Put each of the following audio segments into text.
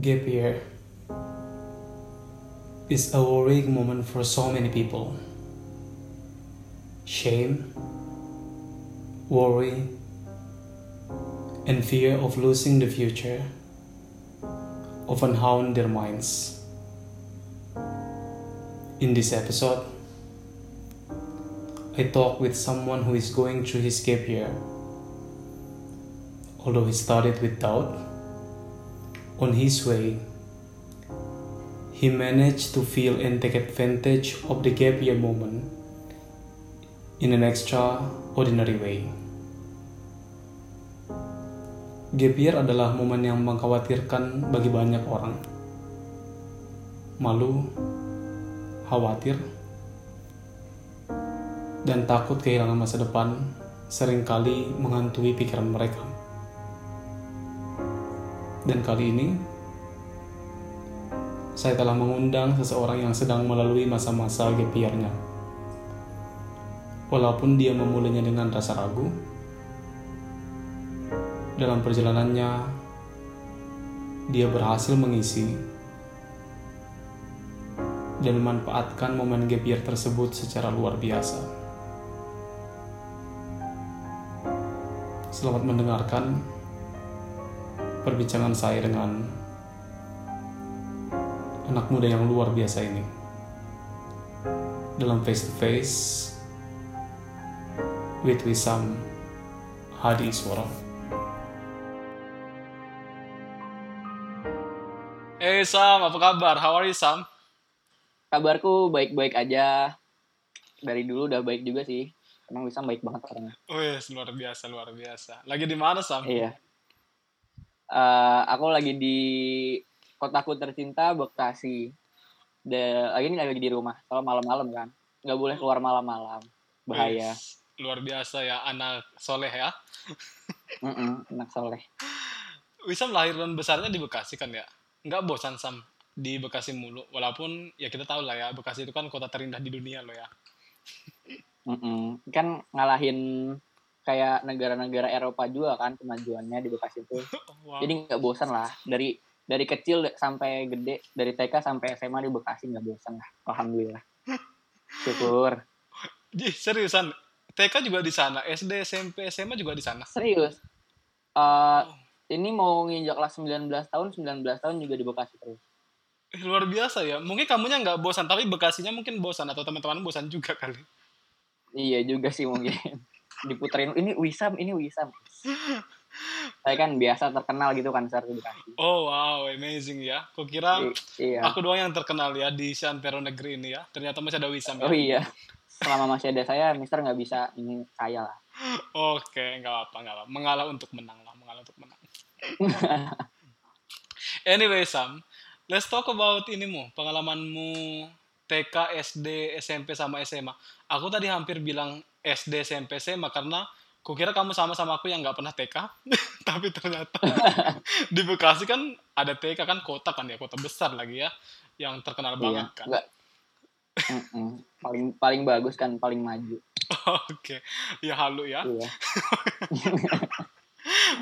Gap year is a worrying moment for so many people. Shame, worry, and fear of losing the future often haunt their minds. In this episode, I talk with someone who is going through his gap year. Although he started with doubt, on his way, he managed to feel and take advantage of the gap year moment in an extraordinary way. Gap year adalah momen yang mengkhawatirkan bagi banyak orang. Malu, khawatir, dan takut kehilangan masa depan sering kali menghantui pikiran mereka. Dan kali ini, saya telah mengundang seseorang yang sedang melalui masa-masa gap year-nya. Walaupun dia memulainya dengan rasa ragu, dalam perjalanannya dia berhasil mengisi dan memanfaatkan momen gap tersebut secara luar biasa. Selamat mendengarkan perbincangan saya dengan anak muda yang luar biasa ini dalam face to face with Wisam Hadi Iswara. Hey Sam, apa kabar? How are you Sam? Kabarku baik-baik aja. Dari dulu udah baik juga sih. Emang Wisam baik banget orangnya. Oh yes, luar biasa, luar biasa. Lagi di mana Sam? Iya. Uh, aku lagi di kotaku tercinta Bekasi. De, lagi ini lagi di rumah. Kalau malam-malam kan, nggak boleh keluar malam-malam. Bahaya. Wih, luar biasa ya, anak soleh ya. mm -mm, anak soleh. Wisam lahir dan besarnya di Bekasi kan ya? Nggak bosan Sam di Bekasi mulu. Walaupun ya kita tahu lah ya, Bekasi itu kan kota terindah di dunia loh ya. mm -mm. Kan ngalahin kayak negara-negara Eropa juga kan kemajuannya di Bekasi itu. Wow. Jadi nggak bosan lah dari dari kecil sampai gede dari TK sampai SMA di Bekasi nggak bosan lah. Alhamdulillah. Syukur. Ji, seriusan TK juga di sana, SD, SMP, SMA juga di sana. Serius. Uh, oh. Ini mau nginjak kelas 19 tahun, 19 tahun juga di Bekasi terus. Eh, luar biasa ya. Mungkin kamunya nggak bosan, tapi Bekasinya mungkin bosan atau teman-teman bosan juga kali. Iya juga sih mungkin. diputerin ini Wisam ini Wisam. Saya kan biasa terkenal gitu kan di Bekasi. Oh wow amazing ya. Kok kira I iya. aku doang yang terkenal ya di Santero Negeri ini ya? Ternyata masih ada Wisam ya? oh iya. Selama masih ada saya Mister nggak bisa ini saya lah. Oke nggak apa nggak apa mengalah untuk menang lah mengalah untuk menang. Anyway Sam let's talk about inimu pengalamanmu TK, SD, SMP sama SMA. Aku tadi hampir bilang SD, SMP, SMA karena kukira kamu sama sama aku yang nggak pernah TK, tapi ternyata di Bekasi kan ada TK kan kota kan ya kota besar lagi ya, yang terkenal iya, banget kan. Enggak. paling paling bagus kan paling maju. Oke, okay. ya halu ya. Iya.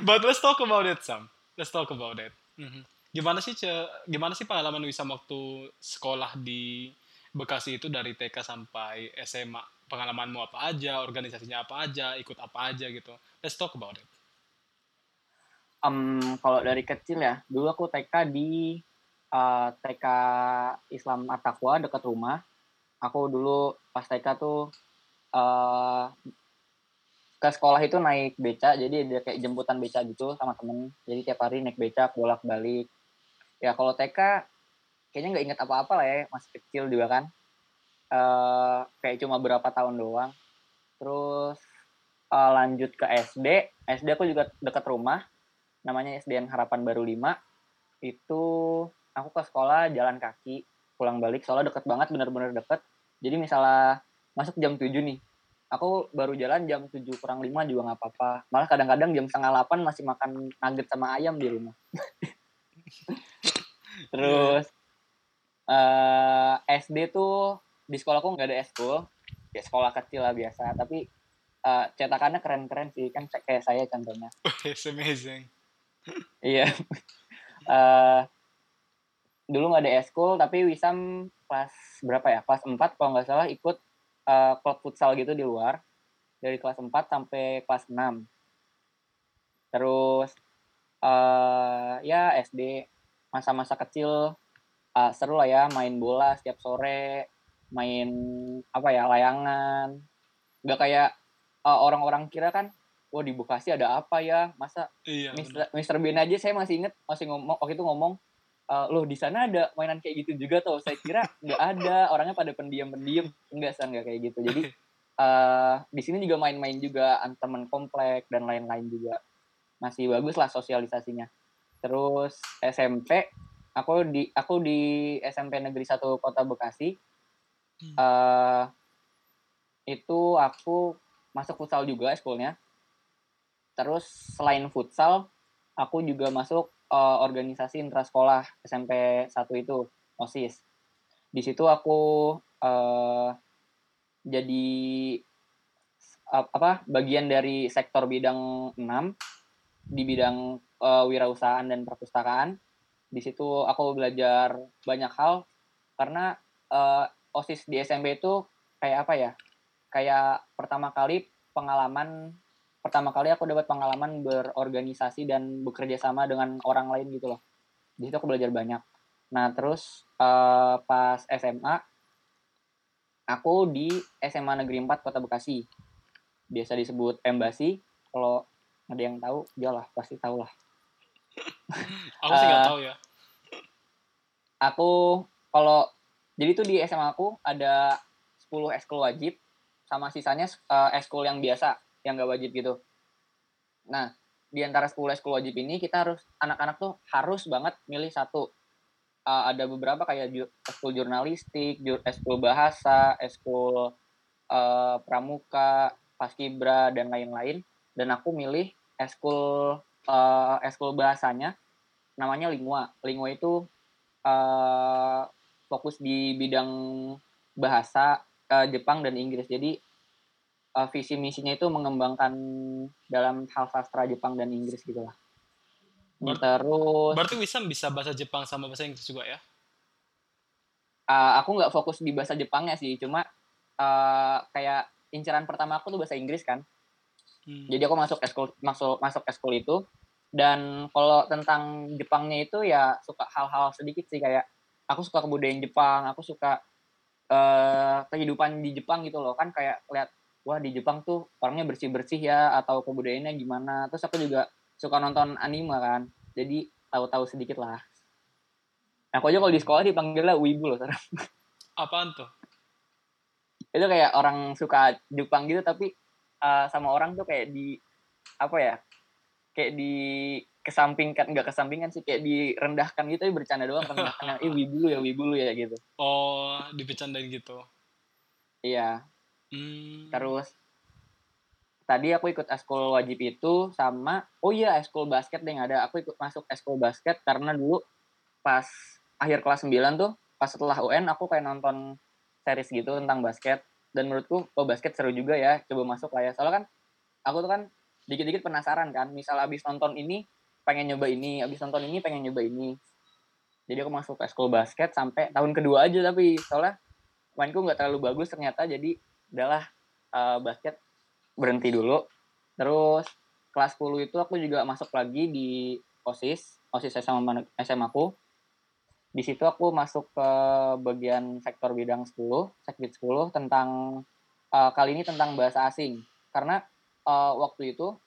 But let's talk about it Sam. Let's talk about it. Mm-hmm. Gimana sih gimana sih pengalaman Wisam waktu sekolah di Bekasi itu dari TK sampai SMA pengalamanmu apa aja, organisasinya apa aja, ikut apa aja gitu. Let's talk about it. Um, kalau dari kecil ya, dulu aku TK di uh, eh, TK Islam Atakwa dekat rumah. Aku dulu pas TK tuh uh, ke sekolah itu naik beca, jadi ada kayak jemputan beca gitu sama temen. Jadi tiap hari naik beca bolak-balik. Ya kalau TK kayaknya nggak inget apa-apa lah ya, masih kecil juga kan. Uh, kayak cuma berapa tahun doang. Terus uh, lanjut ke SD SD aku juga dekat rumah. Namanya SDN Harapan Baru 5 itu aku ke sekolah jalan kaki pulang balik. Soalnya deket banget bener-bener deket. Jadi misalnya masuk jam 7 nih. Aku baru jalan jam 7 kurang 5 juga nggak apa-apa. Malah kadang-kadang jam setengah 8 masih makan nugget sama ayam di rumah. Terus uh, eh, SD tuh di sekolahku nggak ada eskul ya sekolah kecil lah biasa. Tapi uh, cetakannya keren-keren sih. Kan kayak saya contohnya. It's amazing. Iya. Uh, dulu nggak ada eskul tapi Wisam kelas berapa ya? Kelas 4 kalau nggak salah ikut uh, klub futsal gitu di luar. Dari kelas 4 sampai kelas 6 terus uh, ya SD masa-masa kecil uh, seru lah ya main bola setiap sore main apa ya layangan. Nggak kayak orang orang-orang kira kan wah di Bekasi ada apa ya? Masa iya, Mister, Mister Bean aja saya masih inget masih ngomong waktu itu ngomong uh, loh di sana ada mainan kayak gitu juga tuh saya kira nggak ada orangnya pada pendiam-pendiam. Enggak sih nggak kayak gitu. Jadi uh, di sini juga main-main juga teman komplek dan lain-lain juga. Masih bagus lah sosialisasinya. Terus SMP aku di aku di SMP Negeri 1 Kota Bekasi hmm. uh, itu aku masuk futsal juga sekolahnya terus selain futsal aku juga masuk uh, organisasi intrasekolah SMP 1 itu OSIS di situ aku uh, jadi apa bagian dari sektor bidang 6 di bidang uh, wirausahaan dan perpustakaan. Di situ aku belajar banyak hal karena uh, OSIS di SMP itu kayak apa ya? Kayak pertama kali pengalaman pertama kali aku dapat pengalaman berorganisasi dan bekerja sama dengan orang lain gitu loh. Di situ aku belajar banyak. Nah, terus uh, pas SMA aku di SMA Negeri 4 Kota Bekasi. Biasa disebut Embasi. Kalau ada yang tahu dia lah pasti tahu lah aku sih nggak uh, tahu ya. aku kalau jadi tuh di SMA aku ada 10 eskul wajib sama sisanya uh, eskul yang biasa yang gak wajib gitu. Nah di antara 10 eskul wajib ini kita harus anak-anak tuh harus banget milih satu. Uh, ada beberapa kayak ju eskul jurnalistik, jur eskul bahasa, eskul uh, pramuka, paskibra dan lain-lain. Dan aku milih eskul uh, eskul bahasanya namanya Lingua. Lingua itu uh, fokus di bidang bahasa uh, Jepang dan Inggris. Jadi uh, visi misinya itu mengembangkan dalam hal sastra Jepang dan Inggris gitulah. Ber Terus. Berarti Wisam bisa bahasa Jepang sama bahasa Inggris juga ya? Uh, aku nggak fokus di bahasa Jepangnya sih, cuma uh, kayak inceran pertama aku tuh bahasa Inggris kan. Hmm. Jadi aku masuk eskul masuk masuk eskul itu dan kalau tentang Jepangnya itu ya suka hal-hal sedikit sih kayak aku suka kebudayaan Jepang, aku suka uh, kehidupan di Jepang gitu loh kan kayak lihat wah di Jepang tuh orangnya bersih-bersih ya atau kebudayaannya gimana. Terus aku juga suka nonton anime kan. Jadi tahu-tahu sedikit lah. Aku aja kalau di sekolah dipanggilnya wibu loh sekarang. Apaan tuh? itu kayak orang suka Jepang gitu tapi uh, sama orang tuh kayak di apa ya kayak di kesampingkan nggak kesampingkan sih kayak direndahkan gitu ya bercanda doang rendahkan eh wibu lu ya wibu lu ya gitu. Oh dibecandain gitu. Iya. Hmm. terus tadi aku ikut eskul wajib itu sama oh iya eskul basket deh ada aku ikut masuk eskul basket karena dulu pas akhir kelas 9 tuh pas setelah UN aku kayak nonton series gitu tentang basket dan menurutku oh basket seru juga ya coba masuk lah ya. Soalnya kan aku tuh kan dikit-dikit penasaran kan misal abis nonton ini pengen nyoba ini abis nonton ini pengen nyoba ini. Jadi aku masuk ke sekolah basket sampai tahun kedua aja tapi soalnya mainku nggak terlalu bagus ternyata jadi udahlah uh, basket berhenti dulu. Terus kelas 10 itu aku juga masuk lagi di OSIS OSIS SMA SMA aku di situ aku masuk ke bagian sektor bidang 10, sekbid 10 tentang uh, kali ini tentang bahasa asing. Karena uh, waktu itu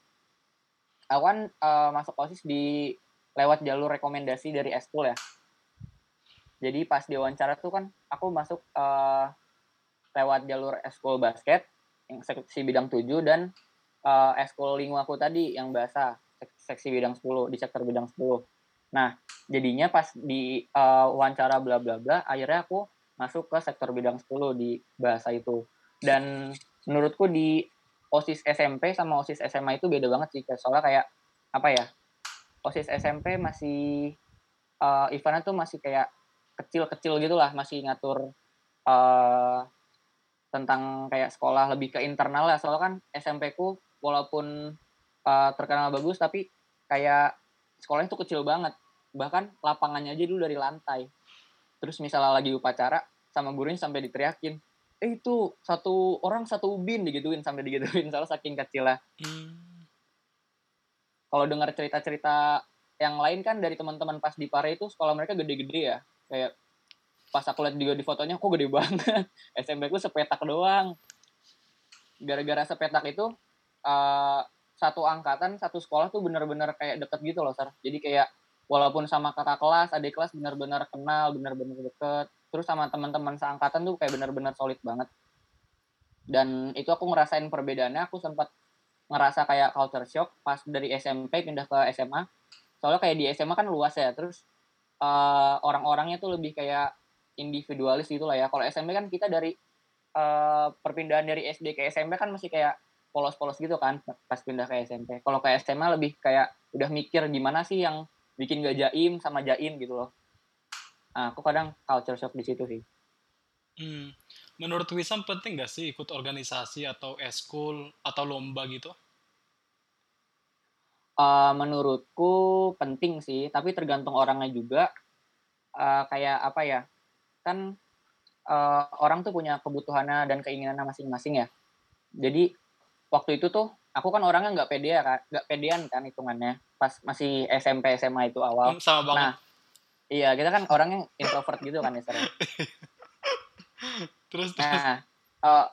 aku kan uh, masuk OSIS di lewat jalur rekomendasi dari eskul ya. Jadi pas diwawancara tuh kan aku masuk uh, lewat jalur eskul basket yang seksi bidang 7 dan uh, eskul lingua aku tadi yang bahasa seksi bidang 10 di sektor bidang 10. Nah, jadinya pas di uh, wawancara bla bla bla, akhirnya aku masuk ke sektor bidang 10 di bahasa itu. Dan menurutku di OSIS SMP sama OSIS SMA itu beda banget sih. Soalnya kayak apa ya? OSIS SMP masih uh, eventnya tuh masih kayak kecil-kecil gitu lah, masih ngatur uh, tentang kayak sekolah lebih ke internal lah. Soalnya kan SMP ku walaupun uh, terkenal bagus tapi kayak sekolahnya tuh kecil banget bahkan lapangannya aja dulu dari lantai. Terus misalnya lagi upacara sama gurunya sampai diteriakin. Eh itu satu orang satu ubin digituin sampai digituin soalnya saking kecilnya. Hmm. kalau dengar cerita-cerita yang lain kan dari teman-teman pas di Pare itu sekolah mereka gede-gede ya. Kayak pas aku lihat juga di fotonya kok gede banget. SMP ku sepetak doang. Gara-gara sepetak itu eh, satu angkatan satu sekolah tuh bener-bener kayak deket gitu loh sar. Jadi kayak walaupun sama kakak kelas adik kelas bener-bener kenal bener-bener deket. Terus sama teman-teman seangkatan tuh kayak bener-bener solid banget. Dan itu aku ngerasain perbedaannya. Aku sempat ngerasa kayak culture shock pas dari SMP pindah ke SMA soalnya kayak di SMA kan luas ya. Terus eh, orang-orangnya tuh lebih kayak individualis gitu lah ya. Kalau SMP kan kita dari eh, perpindahan dari SD ke SMP kan masih kayak polos-polos gitu kan pas pindah ke SMP kalau ke SMA lebih kayak udah mikir gimana sih yang bikin gak jaim sama jaim gitu loh nah, aku kadang culture shock di situ sih Hmm. Menurut Wisam penting gak sih ikut organisasi atau eskul atau lomba gitu? Eh, menurutku penting sih, tapi tergantung orangnya juga. Eh, kayak apa ya? Kan eh, orang tuh punya kebutuhannya dan keinginannya masing-masing ya. Jadi waktu itu tuh aku kan orangnya nggak pede ya kan, nggak pedean kan hitungannya. Pas masih SMP SMA itu awal. Hmm, Sama banget. Nah, iya kita kan orangnya introvert gitu kan ya. Terus terus. Nah, eh,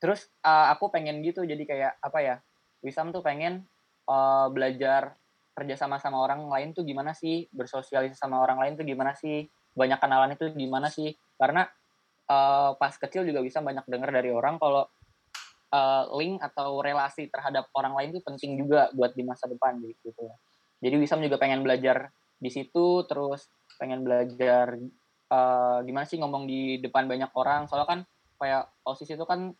terus eh, aku pengen gitu jadi kayak apa ya? Wisam tuh pengen eh, belajar kerja sama sama orang lain tuh gimana sih, bersosialisasi sama orang lain tuh gimana sih, banyak kenalan itu gimana sih? Karena eh, pas kecil juga bisa banyak dengar dari orang kalau eh, link atau relasi terhadap orang lain itu penting juga buat di masa depan gitu. Jadi Wisam juga pengen belajar di situ, terus pengen belajar eh, gimana sih ngomong di depan banyak orang. Soalnya kan kayak OSIS itu kan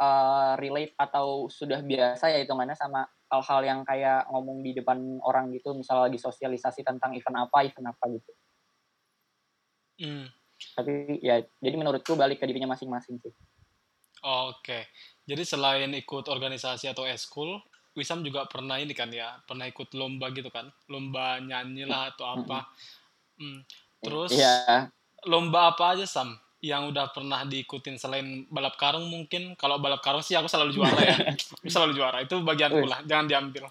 eh, relate atau sudah biasa ya hitungannya sama hal-hal yang kayak ngomong di depan orang gitu, misalnya lagi sosialisasi tentang event apa, event apa gitu. Hmm. Tapi ya, jadi menurutku balik ke dirinya masing-masing sih. Oke. Jadi selain ikut organisasi atau eskul, Wisam juga pernah ini kan ya, pernah ikut lomba gitu kan, lomba nyanyi lah atau apa. Hmm. Terus Iya, lomba apa aja Sam yang udah pernah diikutin selain balap karung mungkin? Kalau balap karung sih aku selalu juara ya, Aku selalu juara. Itu bagianku Wih. lah, jangan diambil.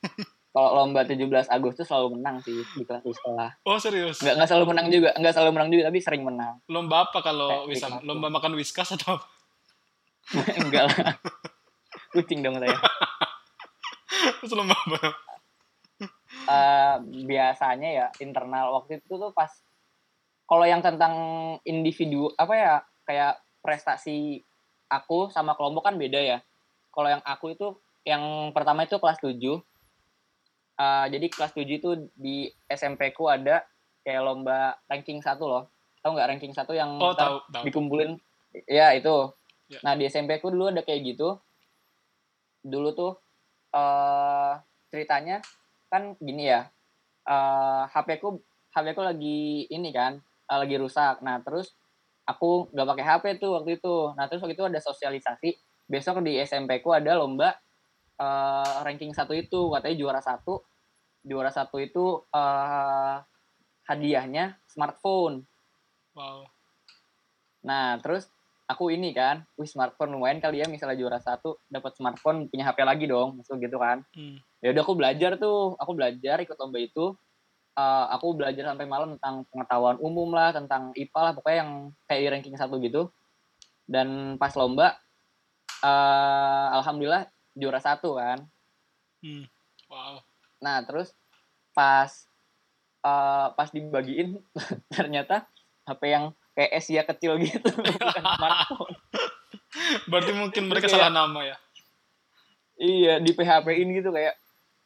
kalau lomba 17 Agustus selalu menang sih di kelas di sekolah. Oh serius? Nggak, nggak selalu menang juga, nggak selalu menang juga, tapi sering menang. Lomba apa kalau Wisam? kelasku. Lomba makan whiskas atau apa? Enggak lah. Kucing dong saya. Terus lomba apa? Eh, biasanya ya internal waktu itu tuh pas kalau yang tentang individu apa ya kayak prestasi aku sama kelompok kan beda ya. Kalau yang aku itu yang pertama itu kelas 7. Eh, jadi kelas 7 itu di SMP ku ada kayak lomba ranking satu loh. Tahu nggak ranking satu yang Oh tahu tahu. dikumpulin ya itu Ya. nah di SMP ku dulu ada kayak gitu. Dulu tuh eh ceritanya kan gini ya eh HP ku HP ku lagi ini kan eh, lagi rusak. Nah terus aku nggak pakai HP tuh waktu itu. Nah terus waktu itu ada sosialisasi. Besok di SMP ku ada lomba eh ranking satu itu. Katanya juara satu. Juara satu itu eh hadiahnya smartphone. Wow. Nah, terus aku ini kan, wih smartphone lumayan kali ya misalnya juara satu dapat smartphone punya HP lagi dong, maksud gitu kan. Hmm. Ya udah aku belajar tuh, aku belajar ikut lomba itu. Eh, aku belajar sampai malam tentang pengetahuan umum lah, tentang IPA lah, pokoknya yang kayak di ranking satu gitu. Dan pas lomba, eh alhamdulillah juara satu kan. Hmm. Wow. Nah, terus pas eh, pas dibagiin ternyata HP yang kayak Asia kecil gitu, bukan smartphone. Berarti mungkin mereka Terus salah nama ya. Iya, di PHP-in gitu kayak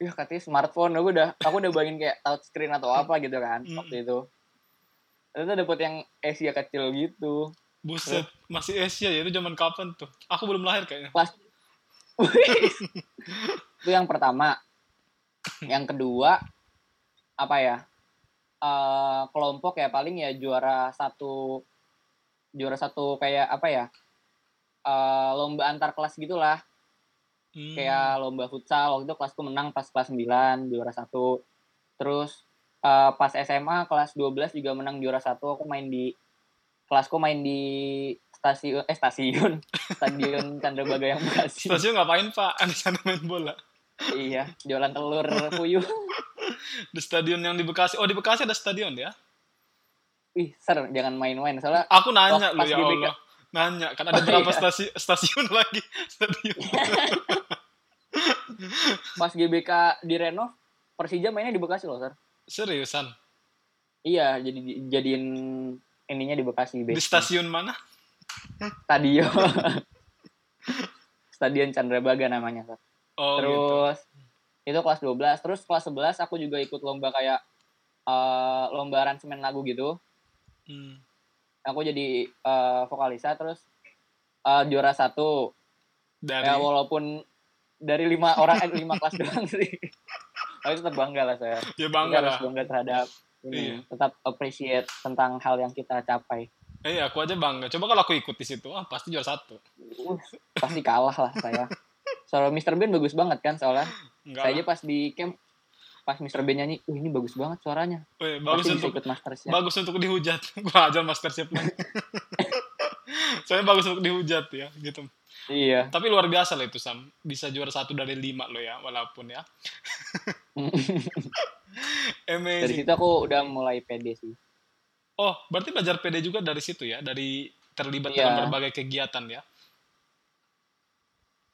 ya katanya smartphone aku udah aku udah bayangin kayak touchscreen atau apa gitu kan Mm. waktu itu. Ternyata dapet yang Asia kecil gitu. Buset, masih Asia ya itu zaman kapan tuh? Aku belum lahir kayaknya. Kelas itu yang pertama. Yang kedua apa ya? Eh kelompok ya paling ya juara satu juara satu kayak apa ya? eh lomba antar kelas gitulah. Hmm. kayak lomba futsal waktu itu kelasku menang pas kelas 9 juara satu terus eh, pas SMA kelas 12 juga menang juara satu. Aku main di kelasku main di stasiun eh stasiun stadion Chandrabaga yang Bekasi. Stasiun ngapain Pak? Sana main bola. iya, jualan telur puyuh. Di stadion yang di Bekasi. Oh di Bekasi ada stadion ya? Ih, ser, jangan main-main. Soalnya Aku nanya pas ya. Allah. Nanya kan ada Oh, berapa iya. stasi- stasiun lagi stadion. pas GBK direnov, Persija mainnya di Bekasi loh, Ser. Seriusan? Iya, jadi di- jadiin ininya di Bekasi. Di base-nya. stasiun mana? Stadion. Stadion Chandrabaga namanya, Ser. Oh gitu. Itu kelas 12, terus kelas 11 aku juga ikut lomba kayak eh, lomba aransemen lagu gitu. Hmm. Aku jadi eh, vokalisa terus eh, juara satu. Dari Ya walaupun dari lima orang eh, lima kelas doang sih. Tapi tetap bangga lah saya. ya Kita bangga harus lah. bangga terhadap ini. Iya. Tetap appreciate tentang hal yang kita capai. Eh aku aja bangga. Coba kalau aku ikut di situ, ah pasti juara satu. Uh, pasti kalah lah saya. Soalnya Mr. Ben bagus banget kan soalnya. Enggak Saya aja pas di camp pas Mr. Ben nyanyi, uh ini bagus banget suaranya. Eh, bagus Pasti untuk ikut Masterchef. bagus untuk dihujat. Gua aja master chef lagi. Soalnya bagus untuk dihujat ya, gitu. Iya. Tapi luar biasa lah itu Sam. Bisa juara satu dari lima lo ya, walaupun ya. Dari Amazing. situ aku udah mulai pede sih. Oh, berarti belajar PD juga dari situ ya, dari terlibat Iya. dalam berbagai kegiatan ya.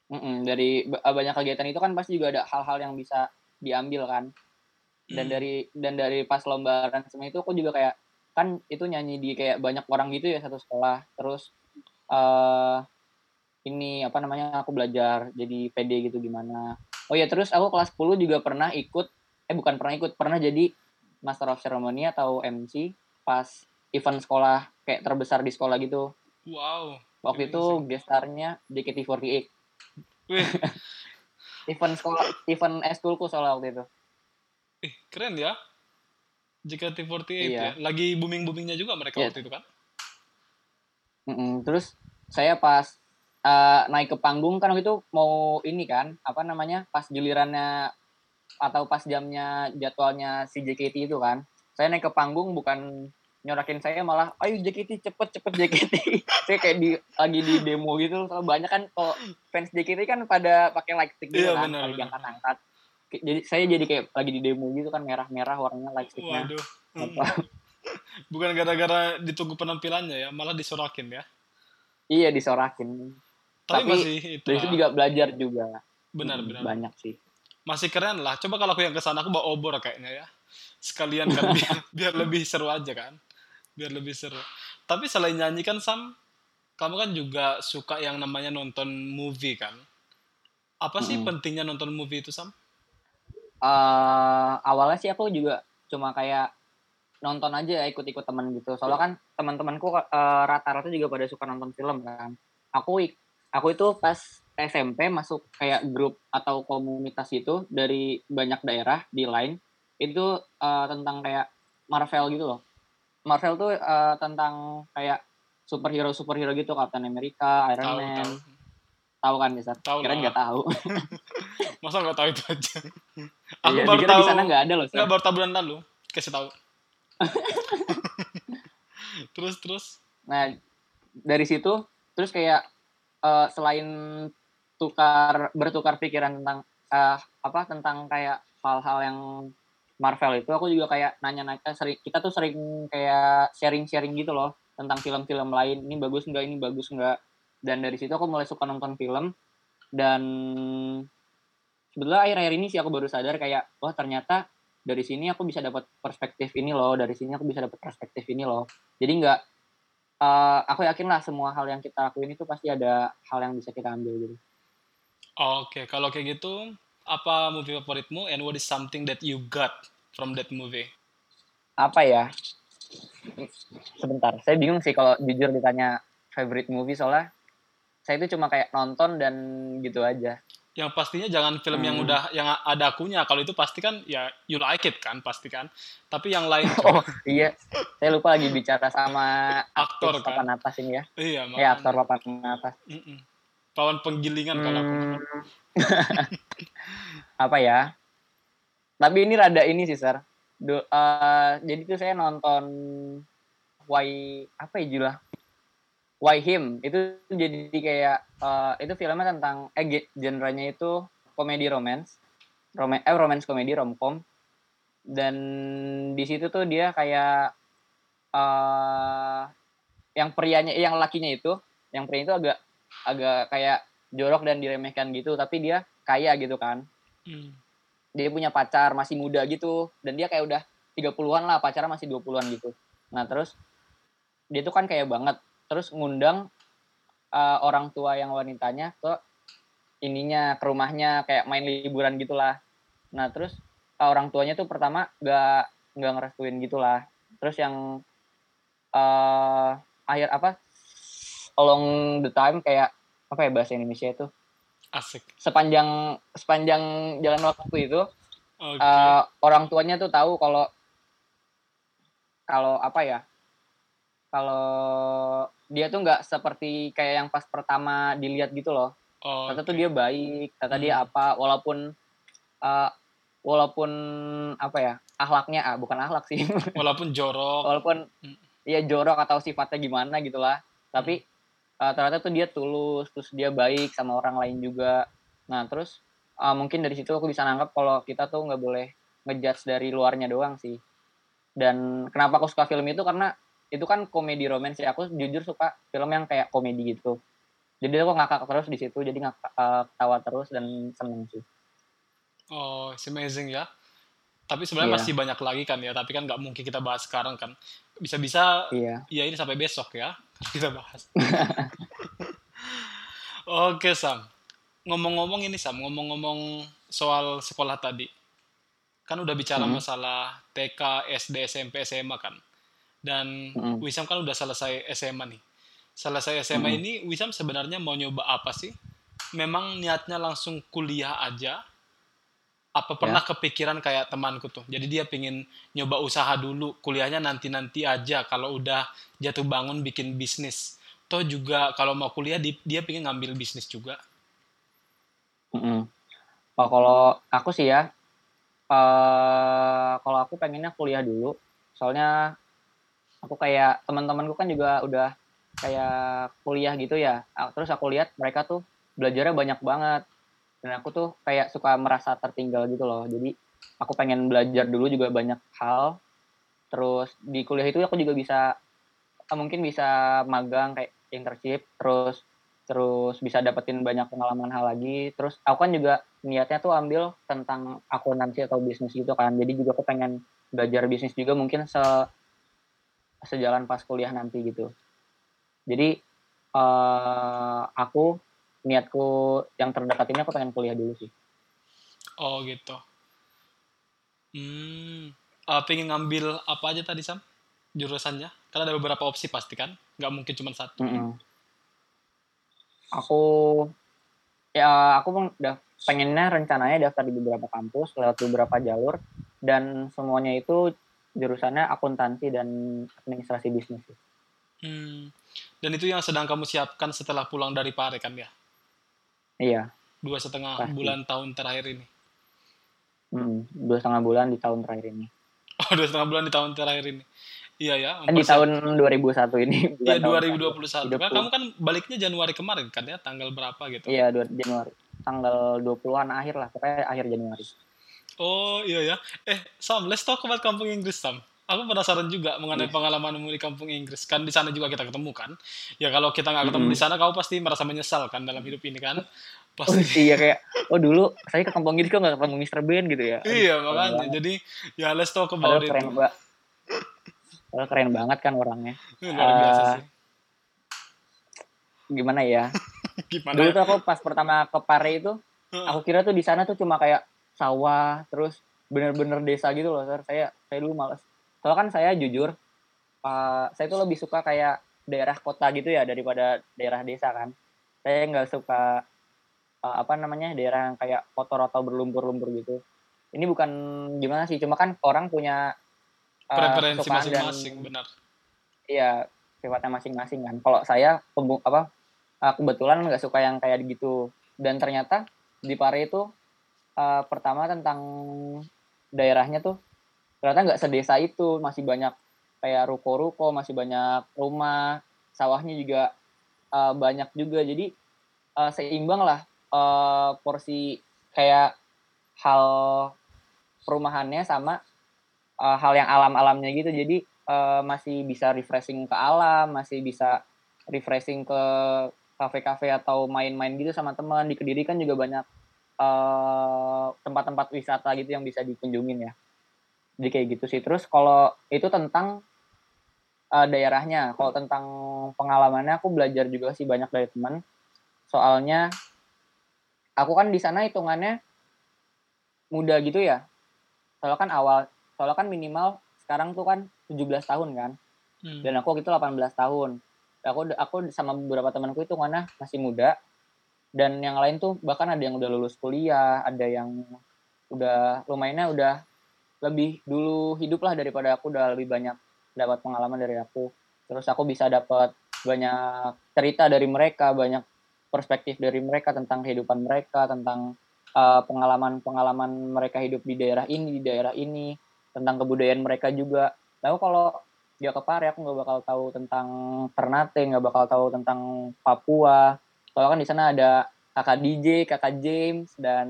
Mm-mm, dari ba- banyak kegiatan itu kan pasti juga ada hal-hal yang bisa diambil kan. Dan Hmm. dari dan dari pas lomba aransemen itu aku juga kayak kan itu nyanyi di kayak banyak orang gitu ya satu sekolah. Terus eh ini apa namanya aku belajar jadi PD gitu gimana. Oh ya terus aku kelas 10 juga pernah ikut eh bukan pernah ikut, pernah jadi Master of Ceremony atau MC pas event sekolah kayak terbesar di sekolah gitu. Wow. Waktu itu gestarnya JKT48. Wih, event sekolah event eskulku soalnya waktu itu eh, keren ya. JKT48 Iya. ya. Lagi booming-boomingnya juga mereka Iya. waktu itu kan. Mm-mm. terus saya pas eh, naik ke panggung kan waktu itu mau ini kan apa namanya pas gilirannya atau pas jamnya jadwalnya si JKT itu kan saya naik ke panggung bukan nyorakin saya malah ayo JKT cepet cepet JKT saya kayak di lagi di demo gitu soalnya banyak kan kalau fans JKT kan pada pakai lightstick gitu Iya, kan benar, pada benar. angkat angkat jadi saya jadi kayak lagi di demo gitu kan merah merah warnanya lightsticknya Waduh. Hmm. apa Bukan gara-gara ditunggu penampilannya ya, malah disorakin ya. iya disorakin Tapi, Tapi masih itu dari situ juga belajar juga benar Mm, benar. banyak sih Masih keren lah. Coba kalau aku yang ke sana aku bawa obor kayaknya ya. Sekalian kan biar, biar lebih seru aja kan. Biar lebih seru. Tapi selain nyanyi kan Sam, kamu kan juga suka yang namanya nonton movie kan. Apa sih Mm-mm. pentingnya nonton movie itu Sam? eh awalnya sih aku juga cuma kayak nonton aja ikut-ikut teman gitu. Soalnya kan teman-temanku eh, rata-rata juga pada suka nonton film kan. Aku aku itu pas SMP masuk kayak grup atau komunitas itu dari banyak daerah di line itu eh, tentang kayak Marvel gitu loh. Marvel tuh eh, tentang kayak superhero superhero gitu Captain America, Iron Tahu Man. tahu. Tahu kan bisa? Tahu lah. nggak tahu. Masa nggak tahu itu aja? Aku Iya, baru tahu. di sana nggak ada loh. Nggak baru tahu bulan lalu. Kasih tahu. terus terus. Nah, dari situ terus kayak eh, selain tukar bertukar pikiran tentang eh, apa tentang kayak hal-hal yang Marvel itu aku juga kayak nanya-nanya sering kita tuh sering kayak sharing-sharing gitu loh tentang film-film lain ini bagus nggak ini bagus nggak. Dan dari situ aku mulai suka nonton film dan sebetulnya akhir-akhir ini sih aku baru sadar kayak wah ternyata dari sini aku bisa dapat perspektif ini loh dari sini aku bisa dapat perspektif ini loh. Jadi nggak eh, aku yakin lah semua hal yang kita lakuin itu pasti ada hal yang bisa kita ambil gitu. Oke, kalau kayak gitu, apa movie favoritmu and what is something that you got from that movie? apa ya sebentar saya bingung sih kalau jujur ditanya favorite movie soalnya saya itu cuma kayak nonton dan gitu aja Yang pastinya jangan film yang Hmm. udah yang ada akunya. Kalau itu pasti kan ya you like it kan, pasti kan. Tapi yang lain oh iya saya lupa lagi bicara sama Aktor, kan? papan atas ini ya iya, ya makanya. aktor papan atas Mm-mm. Pawan penggilingan kalau aku. Hmm. apa ya tapi ini rada ini sih sir Du, uh, jadi tuh saya nonton Why apa ya judulnya? Why Him itu jadi kayak uh, itu filmnya tentang eh genrenya itu komedi romance, rom eh romance komedi romcom dan di situ tuh dia kayak uh, yang prianya yang lakinya itu yang pria itu agak agak kayak jorok dan diremehkan gitu tapi dia kaya gitu kan. Hmm. dia punya pacar masih muda gitu dan dia kayak udah 30-an lah pacarnya masih 20-an gitu. Nah terus dia tuh kan kayak banget. Terus ngundang uh, orang tua yang wanitanya ke ininya ke rumahnya kayak main liburan gitulah. Nah terus uh, orang tuanya tuh pertama gak nggak ngerestuin gitulah. Terus yang uh, akhir apa along the time kayak apa ya bahasa Indonesia itu asik sepanjang sepanjang jalan waktu itu okay. uh, orang tuanya tuh tahu kalau kalau apa ya kalau dia tuh nggak seperti kayak yang pas pertama dilihat gitu loh. Oh, kata okay. tuh dia baik, kata hmm. dia apa, walaupun uh, walaupun apa ya ahlaknya ah bukan ahlak sih. Walaupun jorok. walaupun hmm. ya jorok atau sifatnya gimana gitulah. Tapi hmm. Uh, ternyata tuh dia tulus, terus dia baik sama orang lain juga. Nah terus uh, mungkin dari situ aku bisa nangkap kalau kita tuh nggak boleh ngejudge dari luarnya doang sih. Dan kenapa aku suka film itu karena itu kan komedi romance ya aku jujur suka film yang kayak komedi gitu jadi aku ngakak terus di situ jadi ngakak uh, ketawa terus dan seneng sih oh it's amazing ya tapi sebenarnya yeah. masih banyak lagi kan ya tapi kan nggak mungkin kita bahas sekarang kan bisa-bisa yeah. ya ini sampai besok ya kita bahas oke Sam ngomong-ngomong ini Sam ngomong-ngomong soal sekolah tadi kan udah bicara hmm. masalah TK SD SMP SMA kan dan mm. Wisam kan udah selesai SMA nih. Selesai SMA mm. ini Wisam sebenarnya mau nyoba apa sih? Memang niatnya langsung kuliah aja? Apa pernah yeah. kepikiran kayak temanku tuh? Jadi dia pingin nyoba usaha dulu, kuliahnya nanti-nanti aja. Kalau udah jatuh bangun bikin bisnis. Toh juga kalau mau kuliah dia pingin ngambil bisnis juga. Mm -hmm. oh, kalau aku sih ya, uh, kalau aku pengennya kuliah dulu. Soalnya aku kayak teman-temanku kan juga udah kayak kuliah gitu ya terus aku lihat mereka tuh belajarnya banyak banget dan aku tuh kayak suka merasa tertinggal gitu loh. Jadi aku pengen belajar dulu juga banyak hal. Terus di kuliah itu aku juga bisa mungkin bisa magang kayak internship terus terus bisa dapetin banyak pengalaman hal lagi. Terus aku kan juga niatnya tuh ambil tentang akuntansi atau bisnis gitu kan. Jadi juga aku pengen belajar bisnis juga mungkin se sejalan pas kuliah nanti gitu. Jadi uh, aku niatku yang terdekat ini aku pengen kuliah dulu sih. Oh gitu. Hmm, uh, pengen ngambil apa aja tadi Sam? Jurusannya? Karena ada beberapa opsi pasti kan? Gak mungkin cuma satu. Mm -hmm. Aku ya aku udah pengennya rencananya daftar di beberapa kampus lewat beberapa jalur dan semuanya itu jurusannya akuntansi dan administrasi bisnis. Hmm. Dan itu yang sedang kamu siapkan setelah pulang dari Pare kan ya? Iya. Dua setengah Pasti. bulan tahun terakhir ini. Hmm, dua setengah bulan di tahun terakhir ini. Oh, dua setengah bulan di tahun terakhir ini. Iya ya. Di tahun 2001 ini. Iya 2021. Kan kamu kan baliknya Januari kemarin kan ya, tanggal berapa gitu? Iya Januari. Tanggal 20-an akhir lah, pokoknya akhir Januari. Oh iya ya. Eh Sam, let's talk about kampung Inggris Sam. Aku penasaran juga mengenai yes. pengalamanmu di kampung Inggris. Kan di sana juga kita ketemu kan. Ya kalau kita nggak ketemu mm -hmm. di sana, kau pasti merasa menyesal kan dalam hidup ini kan. Pasti. Oh iya kayak, oh dulu saya ke kampung Inggris kok nggak ketemu Mr. Bean gitu ya. Iya makanya. Jadi ya let's talk about it. Keren banget. keren banget kan orangnya. Luar biasa uh, sih. Gimana ya? gimana? Dulu tuh aku pas pertama ke Pare itu, aku kira tuh di sana tuh cuma kayak sawah terus bener-bener desa gitu loh sir saya saya dulu males soalnya kan saya jujur uh, saya tuh lebih suka kayak daerah kota gitu ya daripada daerah desa kan. Saya nggak suka uh, apa namanya daerah yang kayak kotor atau berlumpur-lumpur gitu. Ini bukan gimana sih cuma kan orang punya uh, preferensi masing-masing benar. Iya sifatnya masing-masing kan. Kalau saya apa uh, kebetulan nggak suka yang kayak gitu. Dan ternyata di Pare itu uh, pertama tentang daerahnya tuh ternyata nggak sedesa itu masih banyak kayak ruko-ruko masih banyak rumah sawahnya juga uh, banyak juga. Jadi uh, seimbang lah uh, porsi kayak hal perumahannya sama uh, hal yang alam-alamnya gitu. Jadi uh, masih bisa refreshing ke alam masih bisa refreshing ke kafe-kafe atau main-main gitu sama teman. Di kediri kan juga banyak tempat-tempat uh, wisata gitu yang bisa dikunjungin ya jadi kayak gitu sih. Terus kalau itu tentang uh, daerahnya. Kalau tentang pengalamannya aku belajar juga sih banyak dari teman. Soalnya aku kan di sana hitungannya muda gitu ya. Soalnya kan awal soalnya kan minimal sekarang tuh kan 17 tahun kan. Hmm. dan aku gitu 18 tahun. Aku aku sama beberapa temanku itu mana masih muda. Dan yang lain tuh bahkan ada yang udah lulus kuliah ada yang udah lumayannya udah lebih dulu hidup lah daripada aku udah lebih banyak dapat pengalaman dari aku. Terus aku bisa dapat banyak cerita dari mereka banyak perspektif dari mereka tentang kehidupan mereka tentang uh, pengalaman-pengalaman mereka hidup di daerah ini di daerah ini tentang kebudayaan mereka juga. Lalu kalau dia ke Pare aku nggak bakal tahu tentang Ternate nggak bakal tahu tentang Papua. Soalnya kan di sana ada kakak DJ kakak James dan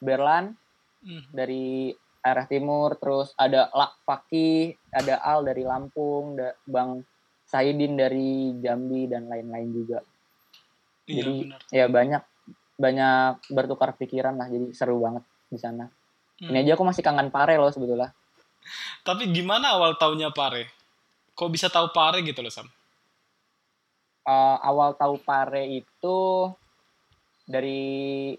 Berlan. Hmm. dari arah timur terus ada Lak Faki ada Al dari Lampung da, Bang Saidin dari Jambi dan lain-lain juga. Iya, jadi benar. ya banyak banyak bertukar pikiran lah jadi seru banget di sana. Hmm. ini aja aku masih kangen Pare loh sebetulnya. Tapi gimana awal tahunnya Pare? Kok bisa tahu Pare gitu loh Sam? Uh, awal tahu Pare itu dari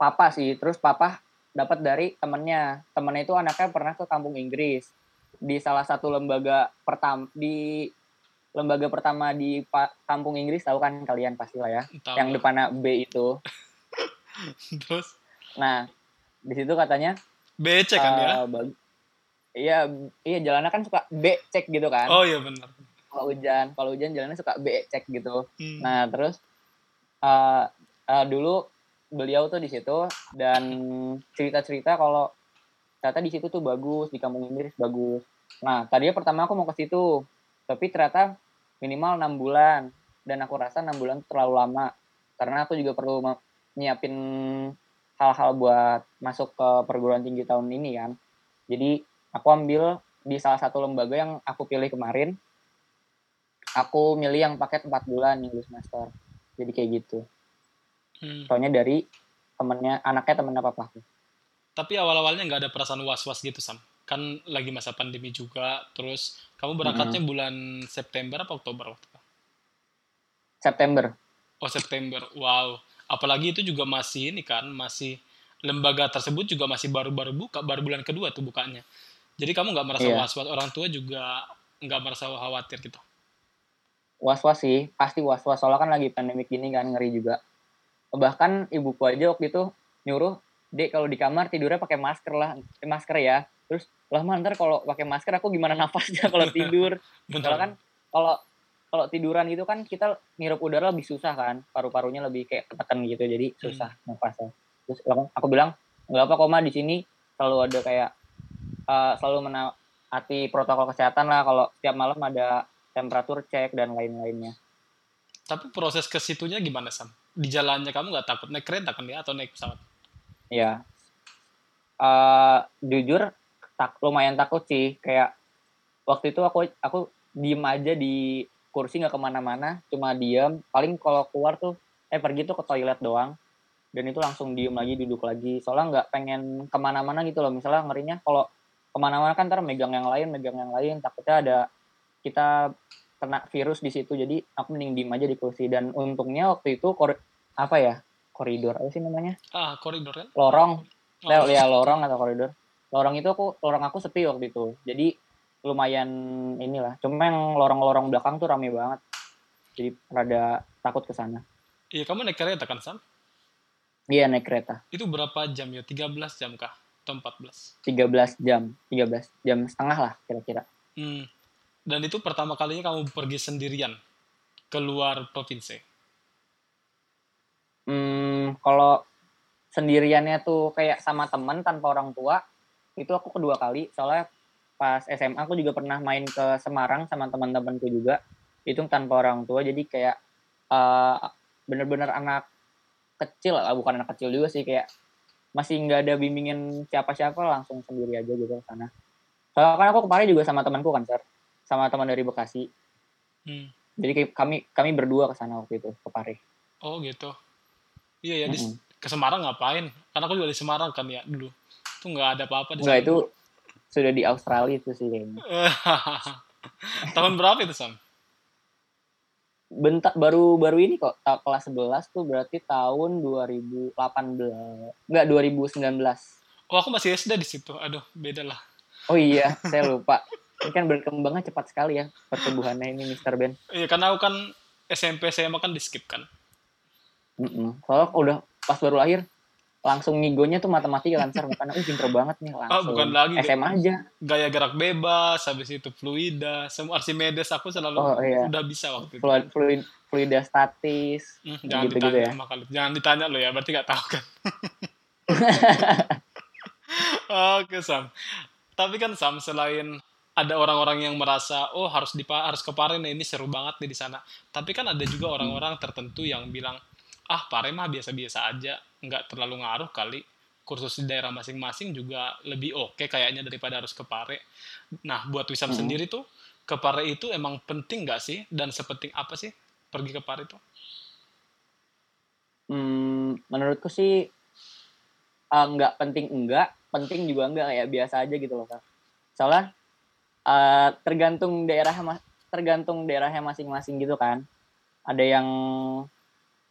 papa sih terus papa dapat dari temennya. Temennya itu anaknya pernah ke kampung Inggris. Di salah satu lembaga pertama di lembaga pertama di kampung Inggris tahu kan kalian pasti lah ya? Tahu. yang depannya B itu. Terus? Nah di situ katanya B cek kan uh, ya iya iya jalannya kan suka B cek gitu kan? Oh iya benar. Kalau hujan kalau hujan jalannya suka B cek gitu. Hmm. nah terus uh, uh, dulu beliau tuh di situ dan cerita-cerita kalau ternyata di situ tuh bagus di kampung Inggris bagus. Nah tadinya pertama aku mau ke situ, tapi ternyata minimal enam bulan dan aku rasa enam bulan terlalu lama karena aku juga perlu nyiapin hal-hal buat masuk ke perguruan tinggi tahun ini kan. Jadi aku ambil di salah satu lembaga yang aku pilih kemarin. Aku milih yang paket empat bulan English Master. Jadi kayak gitu. Hmm. Soalnya dari temennya, anaknya temennya papaku. Tapi awal-awalnya nggak ada perasaan was-was gitu, Sam? Kan lagi masa pandemi juga, terus kamu berangkatnya hmm. bulan September apa Oktober waktu itu? September. Oh, September. Wow. Apalagi itu juga masih ini kan, masih lembaga tersebut juga masih baru-baru buka, baru bulan kedua tuh bukanya. Jadi kamu nggak merasa yeah. was-was, orang tua juga nggak merasa khawatir gitu? Was-was sih, pasti was-was. Soalnya kan lagi pandemi gini kan, ngeri juga bahkan ibuku aja waktu itu nyuruh dek kalau di kamar tidurnya pakai masker lah masker ya. Terus lah ntar kalau pakai masker aku gimana nafasnya kalau tidur? Kalau kan kalau kalau tiduran itu kan kita ngirup udara lebih susah kan paru-parunya lebih kayak ketekan gitu jadi hmm. susah hmm. nafasnya. Terus aku bilang nggak apa koma di sini selalu ada kayak uh, selalu menaati protokol kesehatan lah kalau setiap malam ada temperatur cek dan lain-lainnya. Tapi proses ke situnya gimana sam di jalannya kamu nggak takut naik kereta kan ya? Atau naik pesawat? Iya. Uh, jujur tak lumayan takut sih. Kayak waktu itu aku aku diem aja di kursi nggak ke mana-mana. Cuma diem. Paling kalau keluar tuh eh pergi tuh ke toilet doang. Dan itu langsung diem lagi duduk lagi. Soalnya nggak pengen ke mana-mana gitu loh. Misalnya ngerinya kalau ke mana-mana kan ntar megang yang lain megang yang lain. Takutnya ada kita kena virus di situ jadi aku mending diem aja di kursi. Dan untungnya waktu itu kor apa ya koridor apa sih namanya? Ah koridor kan? Lorong. Oh. ya lorong atau koridor. Lorong itu aku lorong aku sepi waktu itu. Jadi lumayan inilah cuma yang lorong-lorong belakang tuh rame banget. Jadi rada takut ke sana. Iya kamu naik kereta kan Sam? Iya naik kereta. Itu berapa jam ya? 13 jam kah? Atau 14 13 jam. 13 jam setengah lah kira-kira. Hmm dan itu pertama kalinya kamu pergi sendirian keluar provinsi? Hmm, kalau sendiriannya tuh kayak sama temen tanpa orang tua, itu aku kedua kali. Soalnya pas SMA aku juga pernah main ke Semarang sama teman-temanku juga. Itu tanpa orang tua jadi kayak uh, bener-bener anak kecil lah. Bukan anak kecil juga sih kayak masih nggak ada bimbingan siapa-siapa langsung sendiri aja gitu ke sana. Soalnya kan aku kemarin juga sama temanku kan sir sama teman dari Bekasi hmm. jadi kami kami berdua ke sana waktu itu ke Pare oh gitu iya ya mm -hmm. di, ke Semarang ngapain karena aku juga di Semarang kan ya dulu itu nggak ada apa-apa di Nggak, itu sudah di Australia itu sih kayaknya. Tahun berapa itu, Sam? Bentak baru baru ini kok kelas 11 tuh berarti tahun 2018. Enggak 2019. Oh, aku masih SD di situ. Aduh, beda lah. Oh iya, saya lupa. Ini kan berkembangnya cepat sekali ya pertumbuhannya ini Mr. Ben. Iya, karena aku kan SMP saya makan di skip kan. Mm -mm. Soalnya udah pas baru lahir langsung ngigonya tuh matematika kan sir karena uh pinter banget nih langsung oh, bukan lagi SMA aja gaya gerak bebas habis itu fluida semua Archimedes aku selalu oh, iya. udah bisa waktu itu fluid, fluid fluida statis hmm, jangan gitu, ditanya gitu ya. Kali. jangan ditanya lo ya berarti gak tahu kan oke Sam tapi kan Sam selain ada orang-orang yang merasa oh harus di harus ke Pare nih ini seru banget nih di sana tapi kan ada juga orang-orang tertentu yang bilang ah Pare mah biasa-biasa aja nggak terlalu ngaruh kali kursus di daerah masing-masing juga lebih oke okay kayaknya daripada harus ke Pare. Nah, buat Wisam hmm. sendiri tuh ke Pare itu emang penting nggak sih dan sepenting apa sih pergi ke Pare itu? Hmm, menurutku sih uh, nggak penting enggak, penting juga enggak kayak biasa aja gitu loh kak. Soalnya uh, tergantung daerah tergantung daerahnya masing-masing gitu kan. Ada yang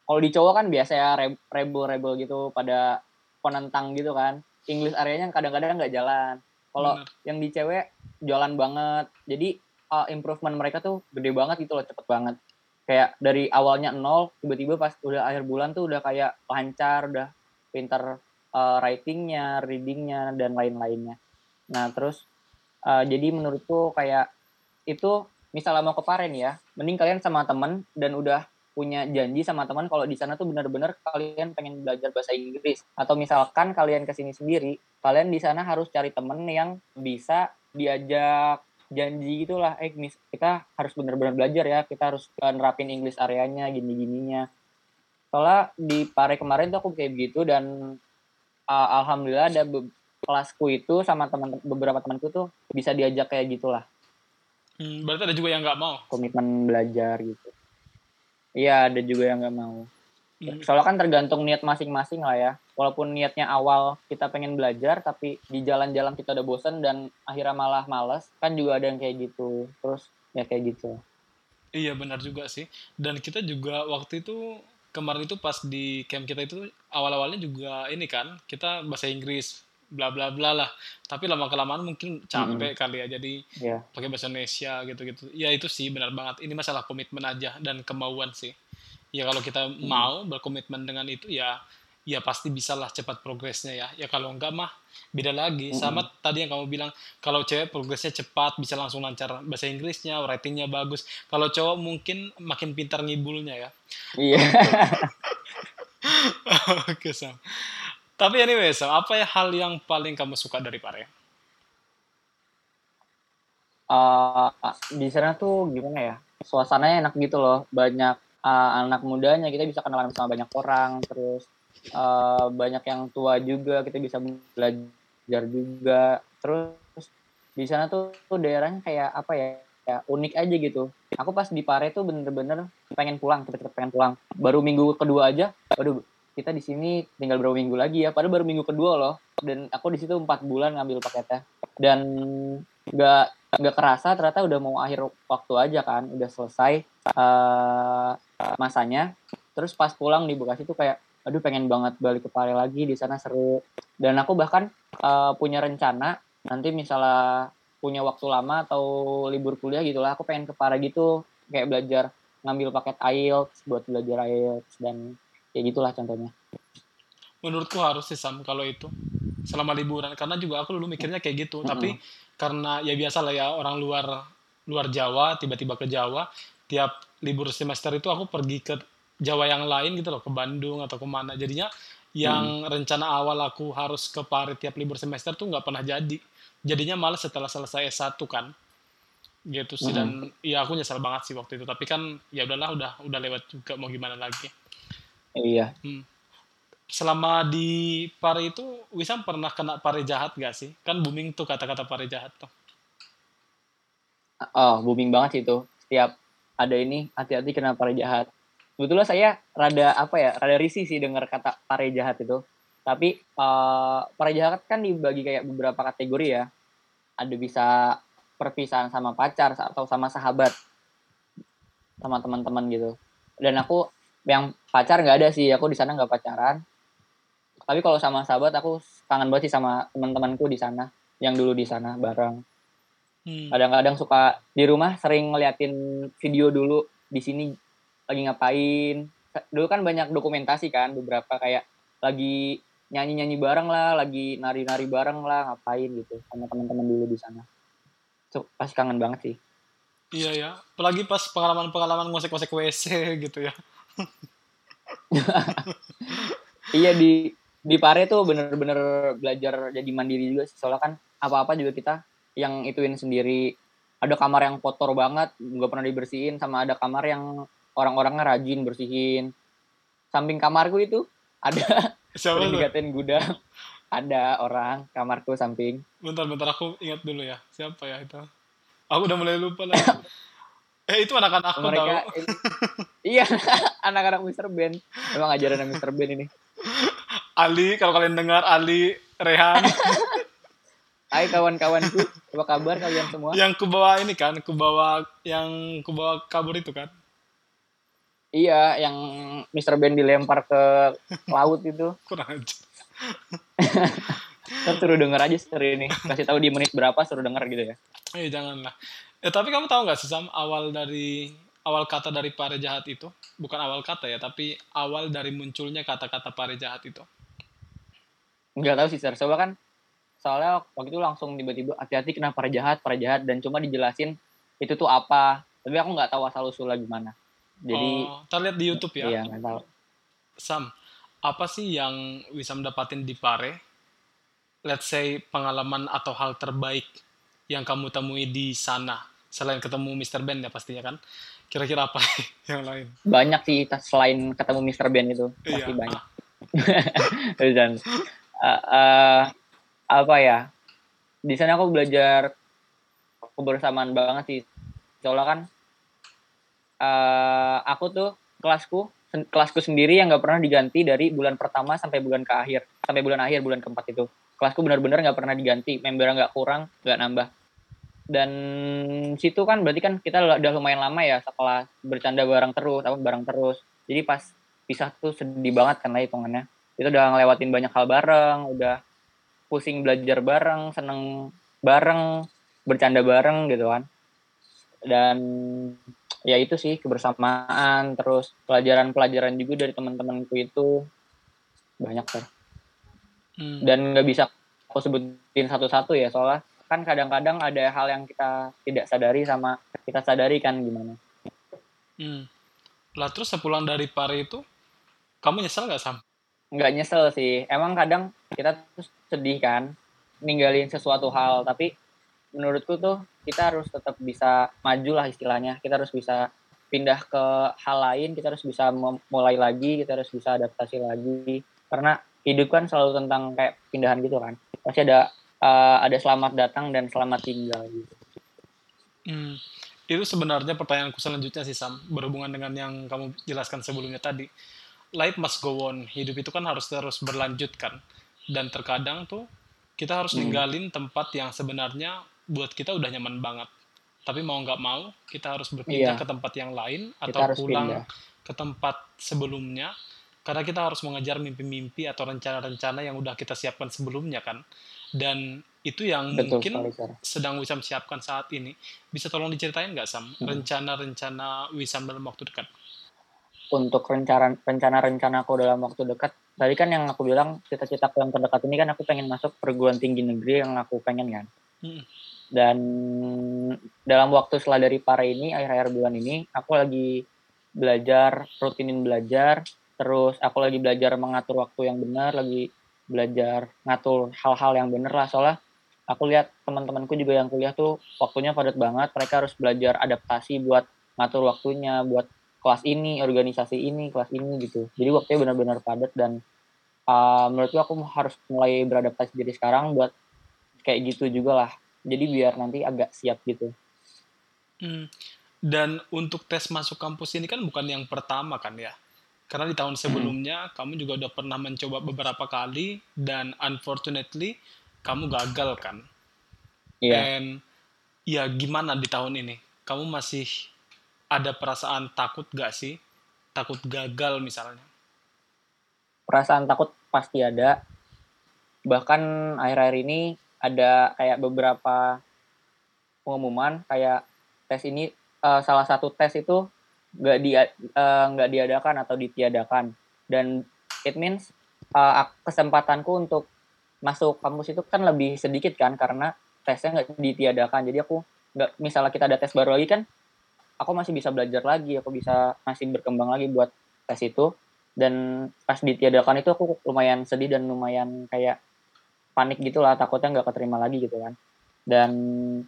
kalau di cowok kan biasa ya rebel-rebel gitu pada penentang gitu kan. English areanya kadang-kadang nggak jalan. Kalau yang di cewek jalan banget. Jadi uh, improvement mereka tuh gede banget gitu loh cepet banget. Kayak dari awalnya nol tiba-tiba pas udah akhir bulan tuh udah kayak lancar udah pinter uh, writingnya readingnya dan lain-lainnya. Nah terus uh, jadi menurutku kayak itu misalnya mau ke Paren ya mending kalian sama temen dan udah punya janji sama teman kalau di sana tuh benar-benar kalian pengen belajar bahasa Inggris. Atau misalkan kalian ke sini sendiri kalian di sana harus cari temen yang bisa diajak janji gitulah eh mis kita harus benar-benar belajar ya kita harus nerapin English areanya gini-gininya. Soalnya di Pare kemarin tuh aku kayak begitu dan uh, alhamdulillah ada kelasku itu sama teman beberapa temanku tuh bisa diajak kayak gitulah hmm, berarti ada juga yang nggak mau komitmen belajar gitu Iya, ada juga yang nggak mau. Hmm. Soalnya kan tergantung niat masing-masing lah ya. Walaupun niatnya awal kita pengen belajar, tapi di jalan-jalan kita udah bosen dan akhirnya malah males, kan juga ada yang kayak gitu. Terus ya kayak gitu. Iya benar juga sih. Dan kita juga waktu itu kemarin itu pas di camp kita itu awal-awalnya juga ini kan kita bahasa Inggris bla bla bla lah. Tapi lama kelamaan mungkin capek mm -hmm. kali ya. Jadi yeah. pakai bahasa Indonesia gitu gitu ya itu sih benar banget. Ini masalah komitmen aja dan kemauan sih. Ya kalau kita mm. mau berkomitmen dengan itu ya ya pasti bisalah cepat progresnya ya. Ya kalau enggak mah beda lagi. Mm -hmm. sama tadi yang kamu bilang kalau cewek progresnya cepat bisa langsung lancar bahasa Inggrisnya writingnya bagus. Kalau cowok mungkin makin pintar ngibulnya ya. Iya. Oke sam tapi anyway, so, apa ya hal yang paling kamu suka dari Pare? Uh, di sana tuh gimana ya? Suasananya enak gitu loh. Banyak uh, anak mudanya, kita bisa kenalan sama banyak orang. Terus uh, banyak yang tua juga, kita bisa belajar juga. Terus di sana tuh, tuh daerahnya kayak apa ya? Ya, unik aja gitu. Aku pas di Pare tuh bener-bener pengen pulang, cepet-cepet pengen pulang. Baru minggu kedua aja, aduh kita di sini tinggal berapa minggu lagi ya. Padahal baru minggu kedua loh. Dan aku di situ empat bulan ngambil paketnya. Dan nggak nggak kerasa ternyata udah mau akhir waktu aja kan. Udah selesai uh, masanya. Terus pas pulang di Bekasi tuh kayak aduh pengen banget balik ke Pare lagi di sana seru. Dan aku bahkan uh, punya rencana nanti misalnya punya waktu lama atau libur kuliah gitulah aku pengen ke Pare gitu. Kayak belajar ngambil paket IELTS buat belajar IELTS dan ya gitulah contohnya menurutku harus sih Sam kalau itu selama liburan karena juga aku dulu mikirnya kayak gitu mm -hmm. tapi karena ya biasa lah ya orang luar luar Jawa tiba-tiba ke Jawa tiap libur semester itu aku pergi ke Jawa yang lain gitu loh ke Bandung atau ke mana jadinya yang rencana awal aku harus ke Pare tiap libur semester tuh nggak pernah jadi. Jadinya malah setelah selesai S1 kan. Gitu sih dan ya aku nyesel banget sih waktu itu. Tapi kan ya udahlah udah udah lewat juga mau gimana lagi. Iya. Hmm. Selama di Pare itu Wisam pernah kena pare jahat gak sih? Kan booming tuh kata-kata pare jahat tuh. Oh, booming banget sih itu. Setiap ada ini, hati-hati kena pare jahat. Sebetulnya saya rada apa ya, rada risih sih dengar kata pare jahat itu. Tapi uh, pare jahat kan dibagi kayak beberapa kategori ya. Ada bisa perpisahan sama pacar atau sama sahabat, sama teman-teman gitu. Dan aku yang pacar nggak ada sih, aku di sana nggak pacaran. Tapi kalau sama sahabat aku kangen banget sih sama teman-temanku di sana, yang dulu di sana bareng. Hmm. Kadang-kadang suka di rumah sering ngeliatin video dulu di sini lagi ngapain. Dulu kan banyak dokumentasi kan beberapa kayak lagi nyanyi-nyanyi bareng lah, lagi nari-nari bareng lah, ngapain gitu sama teman-teman dulu di sana. So, pasti kangen banget sih. Iya ya, apalagi pas pengalaman-pengalaman ngosek-ngosek WC gitu ya. Iya di di Pare tuh bener-bener belajar jadi mandiri juga sih. Soalnya kan apa-apa juga kita yang ituin sendiri. Ada kamar yang kotor banget, nggak pernah dibersihin, sama ada kamar yang orang-orangnya rajin bersihin. Samping kamarku itu ada Siapa dikatain gudang. Ada orang kamarku samping. Bentar, bentar aku ingat dulu ya. Siapa ya itu? Aku udah mulai lupa lah. eh itu anak-anak aku Mereka tahu. ini- iya anak-anak Mr. Ben. Emang ajaran Mr. Ben ini. Ali, kalau kalian dengar Ali, Rehan, Hai kawan-kawanku, apa kabar kalian semua? yang kubawa ini kan, kubawa yang kubawa kabur itu kan. Iya, yang Mr. Ben dilempar ke laut itu. Kurang aja. Ntar suruh denger aja story ini. Kasih tahu di menit berapa suruh denger gitu ya. Eh janganlah. Eh tapi kamu tahu nggak sih Sam awal dari awal kata dari pare jahat itu bukan awal kata ya tapi awal dari munculnya kata-kata pare jahat itu. Nggak tahu sih, Sir. Coba kan soalnya waktu itu langsung tiba-tiba hati-hati kena para jahat, para jahat dan cuma dijelasin itu tuh apa. Tapi aku nggak tahu asal usulnya gimana. Jadi oh, kita lihat di YouTube ya. iya nggak tahu. Sam, apa sih yang Wisam dapatin di Pare? Let's say pengalaman atau hal terbaik yang kamu temui di sana selain ketemu Mr. Ben ya pastinya kan. Kira-kira apa yang lain? Banyak sih selain ketemu Mr. Ben itu pasti Iya. banyak. dan eh, eh, apa ya? Di sana aku belajar kebersamaan banget sih. Soalnya kan eh aku tuh kelasku sen- kelasku sendiri yang nggak pernah diganti dari bulan pertama sampai bulan ke akhir sampai bulan akhir bulan keempat itu kelasku benar-benar nggak pernah diganti membernya nggak kurang nggak nambah dan situ kan berarti kan kita udah lumayan lama ya setelah bercanda bareng terus apa bareng terus. Jadi pas pisah tuh sedih banget kan lah hitungannya. Itu udah ngelewatin banyak hal bareng udah pusing belajar bareng seneng bareng bercanda bareng gitu kan. Dan ya itu sih kebersamaan terus pelajaran-pelajaran juga dari teman-temanku itu. Banyak kan hmm, dan nggak bisa aku sebutin satu-satu ya soalnya kan kadang-kadang ada hal yang kita tidak sadari sama kita sadari kan gimana. Hmm. Lah terus sepulang dari Pare itu kamu nyesel nggak Sam? nggak nyesel sih. Emang kadang kita tuh sedih kan ninggalin sesuatu hal. Tapi menurutku tuh kita harus tetap bisa maju lah istilahnya. Kita harus bisa pindah ke hal lain kita harus bisa mulai lagi kita harus bisa adaptasi lagi. Karena hidup kan selalu tentang kayak pindahan gitu kan. Pasti ada eh, ada selamat datang dan selamat tinggal gitu Hmm, itu sebenarnya pertanyaanku selanjutnya sih Sam, berhubungan dengan yang kamu jelaskan sebelumnya tadi. Life must go on, hidup itu kan harus terus berlanjut kan. Dan terkadang tuh kita harus Hmm. ninggalin tempat yang sebenarnya buat kita udah nyaman banget. Tapi mau nggak mau, kita harus berpindah Iya. ke tempat yang lain Kita atau pulang pindah. ke tempat sebelumnya. Karena kita harus mengejar mimpi-mimpi atau rencana-rencana yang udah kita siapkan sebelumnya kan. Dan itu yang betul mungkin sekali sedang Wisam siapkan saat ini. Bisa tolong diceritain nggak Sam Hmm. rencana-rencana Wisam dalam waktu dekat? untuk rencana rencana rencanaku dalam waktu dekat tadi kan yang aku bilang cita-citaku yang terdekat ini kan aku pengen masuk perguruan tinggi negeri yang aku pengen kan Hmm. dan dalam waktu setelah dari para ini akhir-akhir bulan ini aku lagi belajar rutinin belajar terus aku lagi belajar mengatur waktu yang benar lagi belajar ngatur hal-hal yang benar lah. Soalnya aku lihat teman-temanku juga yang kuliah tuh waktunya padat banget. Mereka harus belajar adaptasi buat ngatur waktunya buat kelas ini organisasi ini kelas ini gitu. Jadi waktunya benar-benar padat dan uh, menurutku aku harus mulai beradaptasi dari sekarang buat kayak gitu juga lah. Jadi biar nanti agak siap gitu. Hmm. dan untuk tes masuk kampus ini kan bukan yang pertama kan ya karena di tahun sebelumnya hmm. kamu juga udah pernah mencoba beberapa kali dan unfortunately kamu gagal kan. Iya. Yeah. And ya gimana di tahun ini? Kamu masih ada perasaan takut gak sih? Takut gagal misalnya? Perasaan takut pasti ada. Bahkan akhir-akhir ini ada kayak beberapa pengumuman kayak tes ini uh, salah satu tes itu nggak di uh, nggak diadakan atau ditiadakan. Dan it means uh, kesempatanku untuk masuk kampus itu kan lebih sedikit kan karena tesnya nggak ditiadakan. Jadi aku nggak misalnya kita ada tes baru lagi kan aku masih bisa belajar lagi aku bisa masih berkembang lagi buat tes itu. Dan pas ditiadakan itu aku lumayan sedih dan lumayan kayak panik gitulah takutnya nggak keterima lagi gitu kan. Dan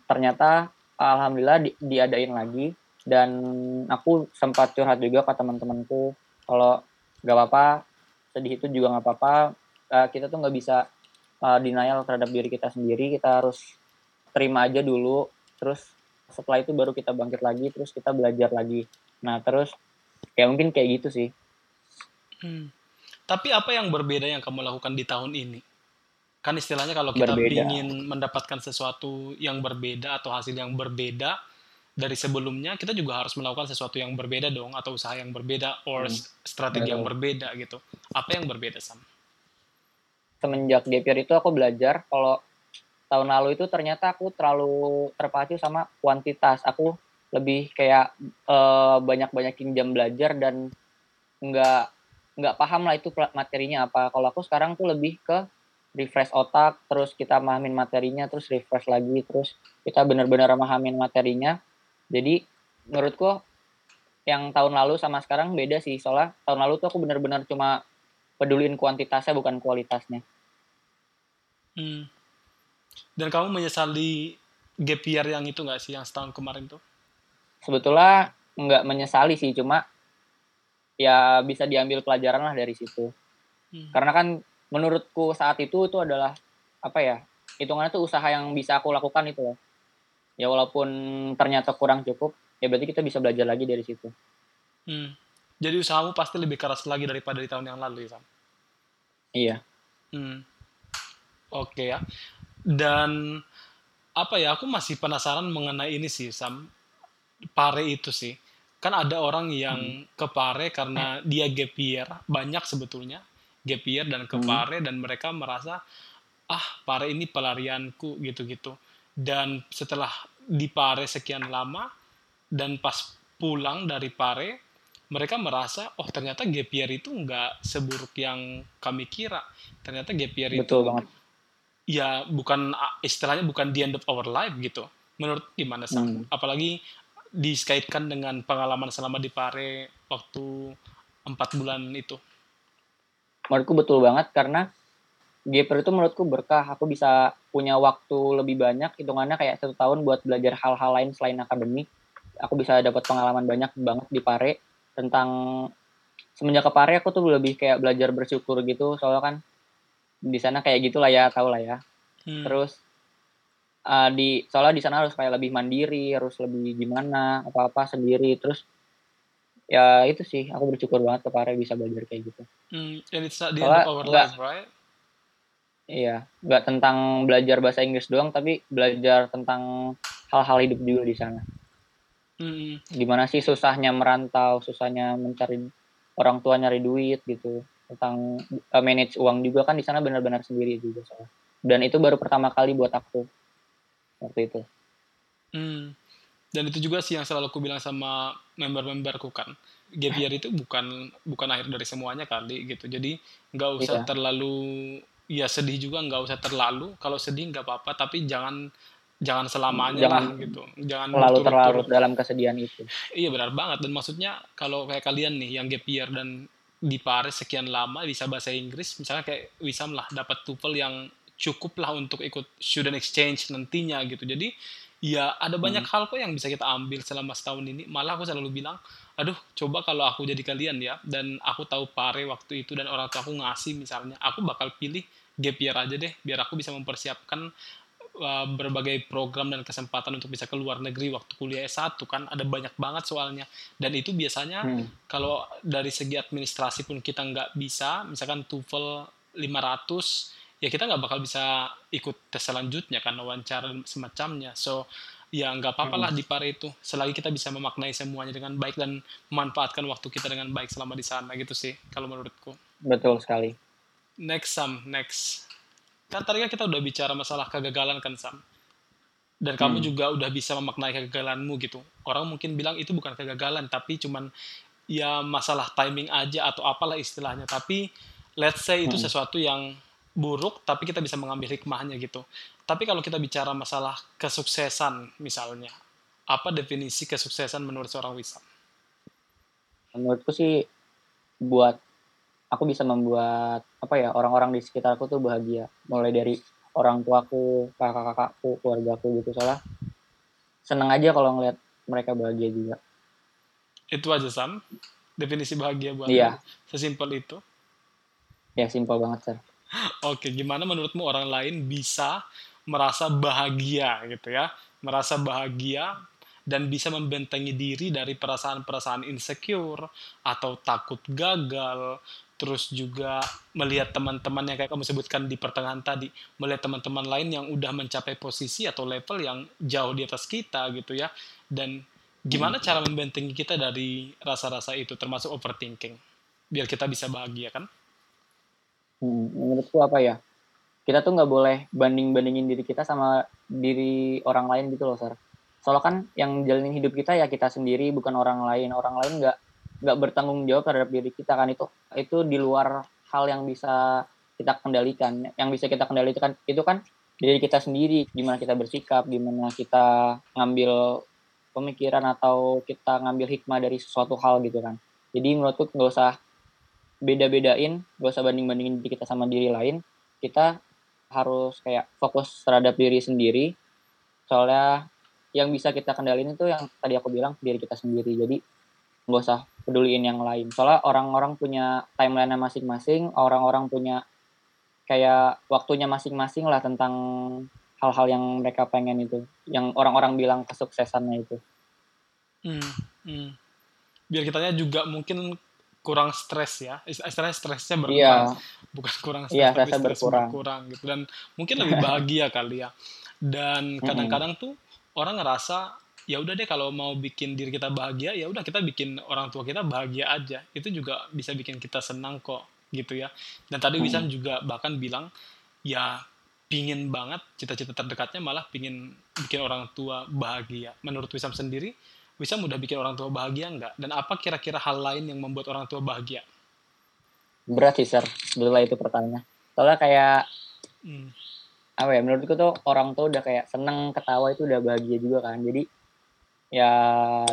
ternyata alhamdulillah di, diadain lagi dan aku sempat curhat juga ke teman-temanku kalau nggak apa-apa sedih itu juga nggak apa-apa uh, kita tuh nggak bisa uh, denial terhadap diri kita sendiri kita harus terima aja dulu terus setelah itu baru kita bangkit lagi terus kita belajar lagi nah terus ya mungkin kayak gitu sih hmm. tapi apa yang berbeda yang kamu lakukan di tahun ini kan istilahnya kalau kita berbeda. ingin mendapatkan sesuatu yang berbeda atau hasil yang berbeda dari sebelumnya kita juga harus melakukan sesuatu yang berbeda dong atau usaha yang berbeda or hmm. strategi yang berbeda gitu. Apa yang berbeda sama? Semenjak gap year itu aku belajar kalau tahun lalu itu ternyata aku terlalu terpacu sama kuantitas. Aku lebih kayak uh, banyak-banyakin jam belajar dan nggak nggak paham lah itu materinya apa. Kalau aku sekarang tuh lebih ke refresh otak, terus kita mahamin materinya, terus refresh lagi, terus kita benar-benar mahamin materinya, jadi menurutku yang tahun lalu sama sekarang beda sih. Soalnya tahun lalu tuh aku benar-benar cuma peduliin kuantitasnya bukan kualitasnya. Hmm. Dan kamu menyesali gap year yang itu nggak sih yang setahun kemarin tuh? Sebetulnya nggak menyesali sih, cuma ya bisa diambil pelajaran lah dari situ. Hmm. Karena kan menurutku saat itu itu adalah apa ya? Hitungannya tuh usaha yang bisa aku lakukan itu loh ya walaupun ternyata kurang cukup ya berarti kita bisa belajar lagi dari situ hmm. jadi usahamu pasti lebih keras lagi daripada di tahun yang lalu ya Sam iya hmm. oke okay, ya dan apa ya aku masih penasaran mengenai ini sih Sam pare itu sih kan ada orang yang hmm. ke pare karena dia gap year banyak sebetulnya gap year dan ke hmm. pare dan mereka merasa ah pare ini pelarianku gitu-gitu dan setelah di Pare sekian lama dan pas pulang dari Pare mereka merasa oh ternyata gap year itu nggak seburuk yang kami kira ternyata gap year Betul itu banget. ya bukan istilahnya bukan the end of our life gitu menurut gimana sih hmm. apalagi dikaitkan dengan pengalaman selama di Pare waktu empat bulan itu menurutku betul banget karena Gaper itu menurutku berkah. Aku bisa punya waktu lebih banyak, hitungannya kayak satu tahun buat belajar hal-hal lain selain akademik. Aku bisa dapat pengalaman banyak banget di Pare tentang semenjak ke Pare aku tuh lebih kayak belajar bersyukur gitu. Soalnya kan di sana kayak gitulah ya, tau lah ya. Hmm. Terus uh, di soalnya di sana harus kayak lebih mandiri, harus lebih gimana, apa-apa sendiri. Terus ya itu sih aku bersyukur banget ke Pare bisa belajar kayak gitu. Hmm, and it's not the end of our life, right? Iya, nggak tentang belajar bahasa Inggris doang, tapi belajar tentang hal-hal hidup juga di sana. Hmm. Gimana sih susahnya merantau, susahnya mencari orang tua nyari duit gitu, tentang uh, manage uang juga kan di sana benar-benar sendiri juga soalnya. Dan itu baru pertama kali buat aku waktu itu. Hmm. Dan itu juga sih yang selalu aku bilang sama member-memberku kan, gap year itu bukan bukan akhir dari semuanya kali gitu. Jadi nggak usah iya. terlalu ya sedih juga nggak usah terlalu. Kalau sedih nggak apa-apa tapi jangan jangan selamanya jangan lah gitu. Jangan terlalu terlarut dalam kesedihan itu. Iya benar banget. Dan maksudnya kalau kayak kalian nih yang gap year dan di Paris sekian lama bisa bahasa Inggris misalnya kayak Wisam lah dapat TOEFL yang cukup lah untuk ikut student exchange nantinya gitu. Jadi ya ada banyak Hmm. hal kok yang bisa kita ambil selama setahun ini. Malah aku selalu bilang aduh coba kalau aku jadi kalian ya dan aku tahu pare waktu itu dan orang tua aku ngasih misalnya aku bakal pilih gap year aja deh biar aku bisa mempersiapkan uh, berbagai program dan kesempatan untuk bisa ke luar negeri waktu kuliah S1 kan. Ada banyak banget soalnya. Dan itu biasanya Hmm. kalau dari segi administrasi pun kita nggak bisa misalkan TOEFL 500 ya kita nggak bakal bisa ikut tes selanjutnya kan wawancara semacamnya. So ya nggak apa-apa lah di pare itu. Selagi kita bisa memaknai semuanya dengan baik dan memanfaatkan waktu kita dengan baik selama di sana gitu sih kalau menurutku. Betul sekali. Next Sam next. Kan tadi kan kita udah bicara masalah kegagalan kan Sam? Dan kamu Hmm. juga udah bisa memaknai kegagalanmu gitu. Orang mungkin bilang itu bukan kegagalan tapi cuman ya masalah timing aja atau apalah istilahnya. Tapi let's say itu Hmm. sesuatu yang buruk tapi kita bisa mengambil hikmahnya gitu. Tapi kalau kita bicara masalah kesuksesan misalnya apa definisi kesuksesan menurut seorang Wisam Menurutku sih buat aku bisa membuat apa ya orang-orang di sekitarku tuh bahagia. Mulai dari orang tuaku, kakak-kakakku, keluargaku gitu soalnya seneng aja kalau ngeliat mereka bahagia juga. itu aja Sam definisi bahagia buat Iya. sesimpel itu Ya simpel banget sir. Oke, gimana menurutmu orang lain bisa merasa bahagia gitu ya? Merasa bahagia dan bisa membentengi diri dari perasaan-perasaan insecure atau takut gagal, terus juga melihat teman-teman yang kayak kamu sebutkan di pertengahan tadi, melihat teman-teman lain yang udah mencapai posisi atau level yang jauh di atas kita gitu ya. Dan gimana cara membentengi kita dari rasa-rasa itu termasuk overthinking biar kita bisa bahagia kan? Hmm, menurutku apa ya? Kita tuh nggak boleh banding-bandingin diri kita sama diri orang lain gitu loh, Sir. Soalnya kan yang jalanin hidup kita ya kita sendiri, bukan orang lain. Orang lain nggak nggak bertanggung jawab terhadap diri kita kan itu itu di luar hal yang bisa kita kendalikan. Yang bisa kita kendalikan itu kan diri kita sendiri, gimana kita bersikap, gimana kita ngambil pemikiran atau kita ngambil hikmah dari sesuatu hal gitu kan. Jadi menurutku nggak usah beda-bedain, gak usah banding-bandingin diri kita sama diri lain. Kita harus kayak fokus terhadap diri sendiri. Soalnya yang bisa kita kendalin itu yang tadi aku bilang diri kita sendiri. Jadi gak usah peduliin yang lain. Soalnya orang-orang punya timeline masing-masing, orang-orang punya kayak waktunya masing-masing lah tentang hal-hal yang mereka pengen itu. Yang orang-orang bilang kesuksesannya itu. Hmm, hmm. Biar kitanya juga mungkin kurang stres ya. Ist- Istilahnya stresnya berkurang, Iya, bukan kurang stres Iya, tapi stres berkurang. berkurang gitu dan mungkin lebih bahagia kali ya. Dan kadang-kadang tuh orang ngerasa ya udah deh kalau mau bikin diri kita bahagia ya udah kita bikin orang tua kita bahagia aja. Itu juga bisa bikin kita senang kok gitu ya. Dan tadi Hmm. Wisam juga bahkan bilang ya pingin banget cita-cita terdekatnya malah pingin bikin orang tua bahagia. Menurut Wisam sendiri, Wisam udah bikin orang tua bahagia nggak? Dan apa kira-kira hal lain yang membuat orang tua bahagia? berat sih, Sir. Sebetulnya itu pertanyaannya. Soalnya kayak Hmm. apa ya menurutku tuh orang tuh udah kayak seneng ketawa itu udah bahagia juga kan jadi ya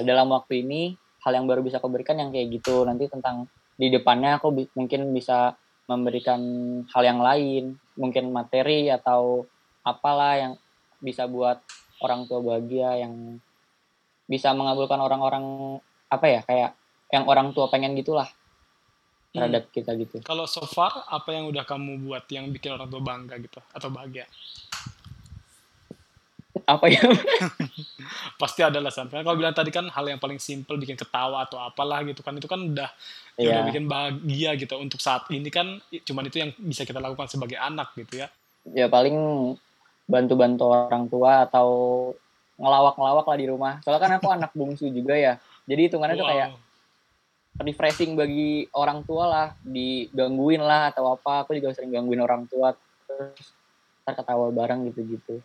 dalam waktu ini hal yang baru bisa aku berikan yang kayak gitu. Nanti tentang di depannya aku bi- mungkin bisa memberikan hal yang lain. Mungkin materi atau apalah yang bisa buat orang tua bahagia yang bisa mengabulkan orang-orang apa ya kayak yang orang tua pengen gitulah terhadap kita gitu. Kalau so far, apa yang udah kamu buat yang bikin orang tua bangga gitu atau bahagia? Apa ya Pasti ada lah Sam. Karena kalau bilang tadi kan hal yang paling simple bikin ketawa atau apalah gitu kan itu kan udah udah Iya. bikin bahagia gitu. Untuk saat ini kan cuman itu yang bisa kita lakukan sebagai anak gitu ya. ya paling bantu-bantu orang tua atau ngelawak-ngelawak lah di rumah. Soalnya kan aku anak bungsu juga ya. Jadi hitungannya tuh kayak Wow. refreshing bagi orang tua lah, digangguin lah atau apa. Aku juga sering gangguin orang tua terus ntar ketawa bareng gitu-gitu.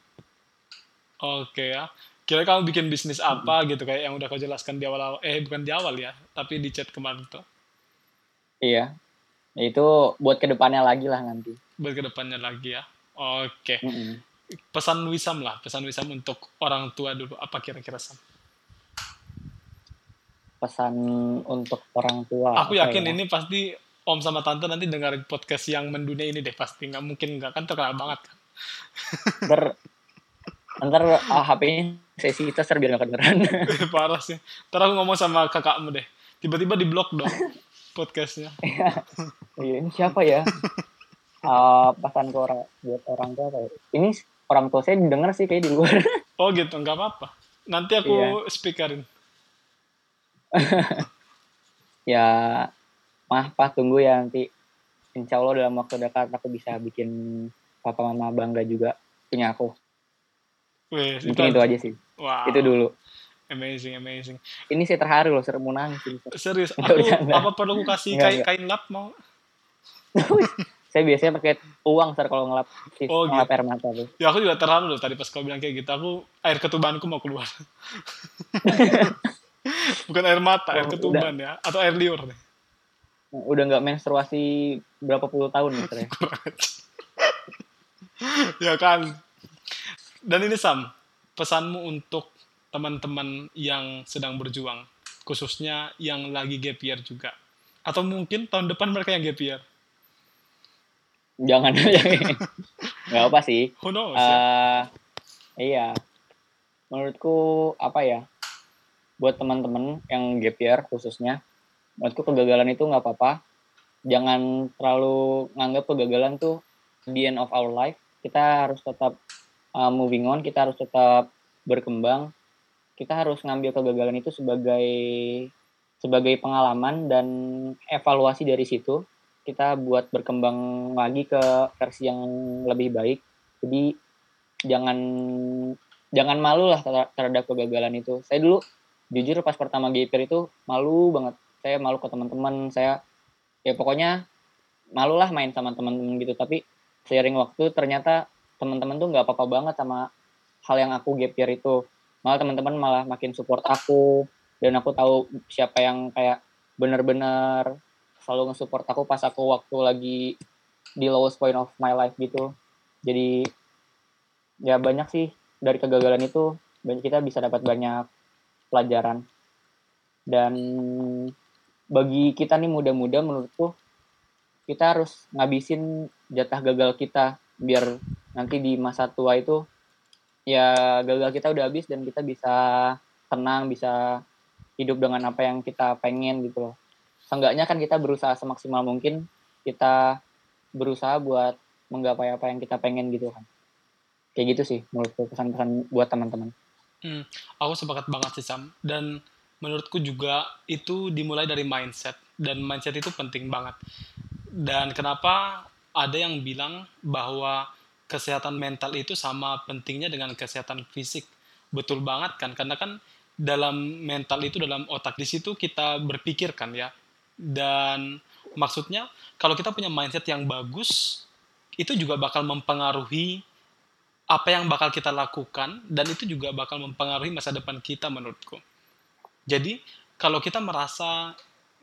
Oke ya. Kira kamu bikin bisnis apa gitu kayak yang udah kau jelaskan di awal eh bukan di awal ya, tapi di chat kemarin tuh. Iya. Ya, itu buat ke depannya lagi lah nanti. Buat ke depannya lagi ya. Oke. Mm-mm. Pesan Wisam lah, pesan Wisam untuk orang tua dulu. Apa kira-kira Sam? Pesan untuk orang tua. Aku yakin ya? ini pasti om sama tante nanti dengerin podcast yang mendunia ini deh pasti nggak mungkin nggak kan terkenal banget kan ntar ntar ah, HP-nya saya sih tes biar nggak kedengeran. Parah sih. Ntar aku ngomong sama kakakmu deh. Tiba-tiba di blok dong podcastnya. Iya. Ini siapa ya? Uh, pesan ke orang buat orang tua ya? ini orang tua saya denger sih kayak di luar. Oh gitu nggak apa-apa. Nanti aku Iya. speakerin. Ya mah pas tunggu ya nanti. Insya Allah dalam waktu dekat aku bisa bikin papa mama bangga juga punya aku Wih, mungkin itu aja sih. Wow, itu dulu. Amazing amazing. Ini saya terharu loh ser mau nangis ini, Ser. serius aku apa perlu aku kasih kain kain lap mau? Saya biasanya pakai uang ser kalau ngelap. Oh, ngelap air mata tuh. Ya aku juga terharu loh tadi pas kau bilang kayak gitu. Aku air ketubanku mau keluar. Bukan air mata air Oh, ketuban ya atau air liur nih. Udah nggak menstruasi berapa puluh tahun nih ya. ya kan dan ini Sam pesanmu untuk teman-teman yang sedang berjuang khususnya yang lagi gap year juga. Atau mungkin tahun depan mereka yang gap year. Jangan jangan. Nggak apa sih. Who knows ya? Eh, iya. Menurutku apa ya buat teman-teman yang gap year khususnya menurutku kegagalan itu nggak apa-apa. Jangan terlalu nganggap kegagalan tuh the end of our life. Kita harus tetap uh, moving on kita harus tetap berkembang. Kita harus ngambil kegagalan itu sebagai sebagai pengalaman dan evaluasi dari situ. Kita buat berkembang lagi ke versi yang lebih baik. Jadi jangan jangan malu lah ter- terhadap kegagalan itu. Saya dulu jujur pas pertama GPR itu malu banget. Saya malu ke teman-teman saya ya pokoknya malu lah main sama teman-teman gitu. Tapi seiring waktu ternyata teman-teman tuh nggak apa-apa banget sama hal yang aku GPR itu. Malah teman-teman malah makin support aku dan aku tahu siapa yang kayak bener-bener selalu nge-support aku pas aku waktu lagi di lowest point of my life gitu. Jadi ya banyak sih dari kegagalan itu kita bisa dapat banyak pelajaran. Dan bagi kita nih muda-muda menurutku kita harus ngabisin jatah gagal kita biar nanti di masa tua itu ya gagal kita udah habis dan kita bisa tenang bisa hidup dengan apa yang kita pengen gitu loh. Seenggaknya kan kita berusaha semaksimal mungkin kita berusaha buat menggapai apa yang kita pengen gitu kan. Kayak gitu sih menurutku pesan-pesan buat teman-teman. Hmm, aku sepakat banget sih Sam. Dan menurutku juga itu dimulai dari mindset. Dan mindset itu penting banget. Dan kenapa ada yang bilang bahwa kesehatan mental itu sama pentingnya dengan kesehatan fisik. Betul banget kan? Karena kan dalam mental itu dalam otak di situ kita berpikir kan ya. Dan maksudnya kalau kita punya mindset yang bagus itu juga bakal mempengaruhi apa yang bakal kita lakukan dan itu juga bakal mempengaruhi masa depan kita menurutku. Jadi kalau kita merasa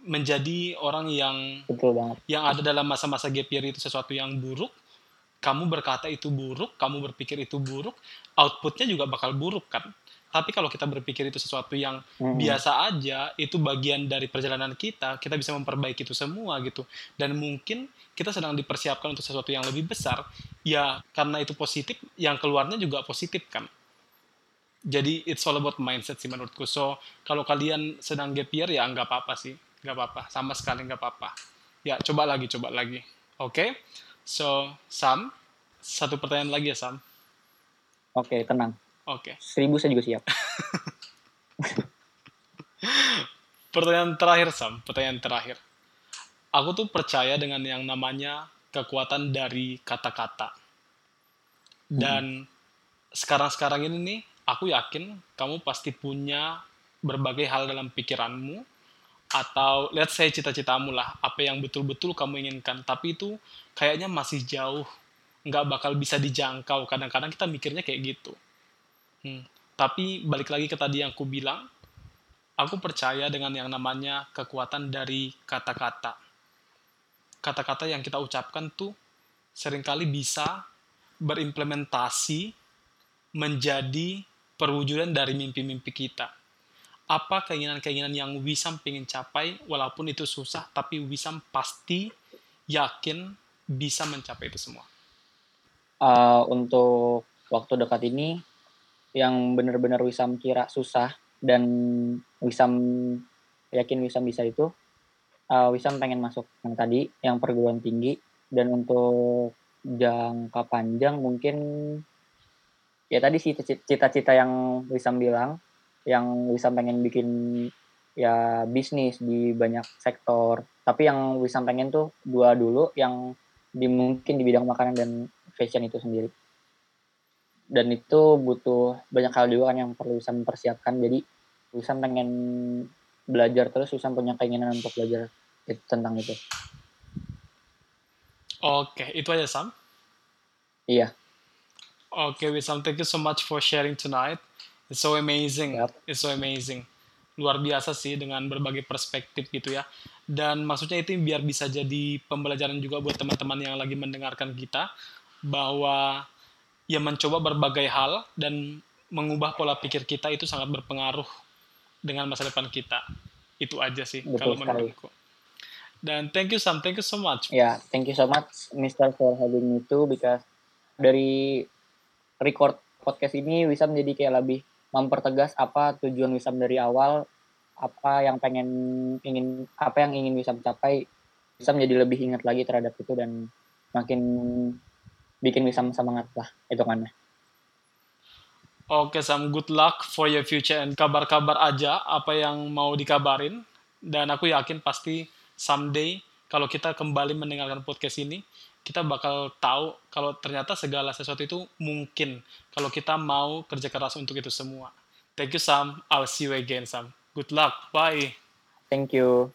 menjadi orang yang betul banget yang ada dalam masa-masa gap year itu sesuatu yang buruk, kamu berkata itu buruk, kamu berpikir itu buruk, outputnya juga bakal buruk kan. Tapi kalau kita berpikir itu sesuatu yang Mm-mm. biasa aja, itu bagian dari perjalanan kita, kita bisa memperbaiki itu semua gitu. Dan mungkin kita sedang dipersiapkan untuk sesuatu yang lebih besar, ya karena itu positif, yang keluarnya juga positif kan. Jadi it's all about mindset sih menurutku. So kalau kalian sedang gap year ya nggak apa-apa sih, nggak apa-apa, sama sekali nggak apa-apa. Ya coba lagi, coba lagi. Oke, so Sam, satu pertanyaan lagi ya Sam. oke tenang Oke. seribu saya juga siap Pertanyaan terakhir Sam, pertanyaan terakhir. Aku tuh percaya dengan yang namanya kekuatan dari kata-kata. Dan sekarang-sekarang ini nih, aku yakin kamu pasti punya berbagai hal dalam pikiranmu atau let's say cita-citamu lah, apa yang betul-betul kamu inginkan, tapi itu kayaknya masih jauh, nggak bakal bisa dijangkau. Kadang-kadang kita mikirnya kayak gitu. Hmm. Tapi balik lagi ke tadi yang aku bilang, aku percaya dengan yang namanya kekuatan dari kata-kata. Kata-kata yang kita ucapkan tuh sering kali bisa berimplementasi menjadi perwujudan dari mimpi-mimpi kita. Apa keinginan-keinginan yang Wisam pengen capai walaupun itu susah tapi Wisam pasti yakin bisa mencapai itu semua. Uh, untuk waktu dekat ini yang benar-benar Wisam kira susah dan Wisam yakin Wisam bisa itu uh, Wisam pengen masuk yang tadi yang perguruan tinggi. Dan untuk jangka panjang mungkin ya tadi sih cita-cita yang Wisam bilang yang Wisam pengen bikin ya bisnis di banyak sektor. Tapi yang Wisam pengen tuh dua dulu yang di mungkin di bidang makanan dan fashion itu sendiri. Dan itu butuh banyak hal juga kan yang perlu Wisam persiapkan. Jadi Wisam pengen belajar terus Wisam punya keinginan untuk belajar itu, tentang itu. Oke itu aja Sam. Iya. Oke Wisam thank you so much for sharing tonight It's so amazing. Yep. It's so amazing. Luar biasa sih dengan berbagai perspektif gitu ya. Dan maksudnya itu biar bisa jadi pembelajaran juga buat teman-teman yang lagi mendengarkan kita bahwa ya mencoba berbagai hal dan mengubah pola pikir kita itu sangat berpengaruh dengan masa depan kita. Itu aja sih Betul kalau menurutku. Dan thank you Sam, thank you so much. Ya, yeah, thank you so much Mr. for having me too because dari record podcast ini bisa menjadi kayak lebih mempertegas apa tujuan Wisam dari awal, apa yang pengen ingin apa yang ingin Wisam capai, bisa menjadi lebih ingat lagi terhadap itu dan makin bikin Wisam semangat lah itu kan. Oke Sam, good luck for your future and kabar-kabar aja apa yang mau dikabarin dan aku yakin pasti someday kalau kita kembali mendengarkan podcast ini kita bakal tahu kalau ternyata segala sesuatu itu mungkin kalau kita mau kerja keras untuk itu semua. Thank you Sam. I'll see you again Sam. Good luck. Bye. Thank you.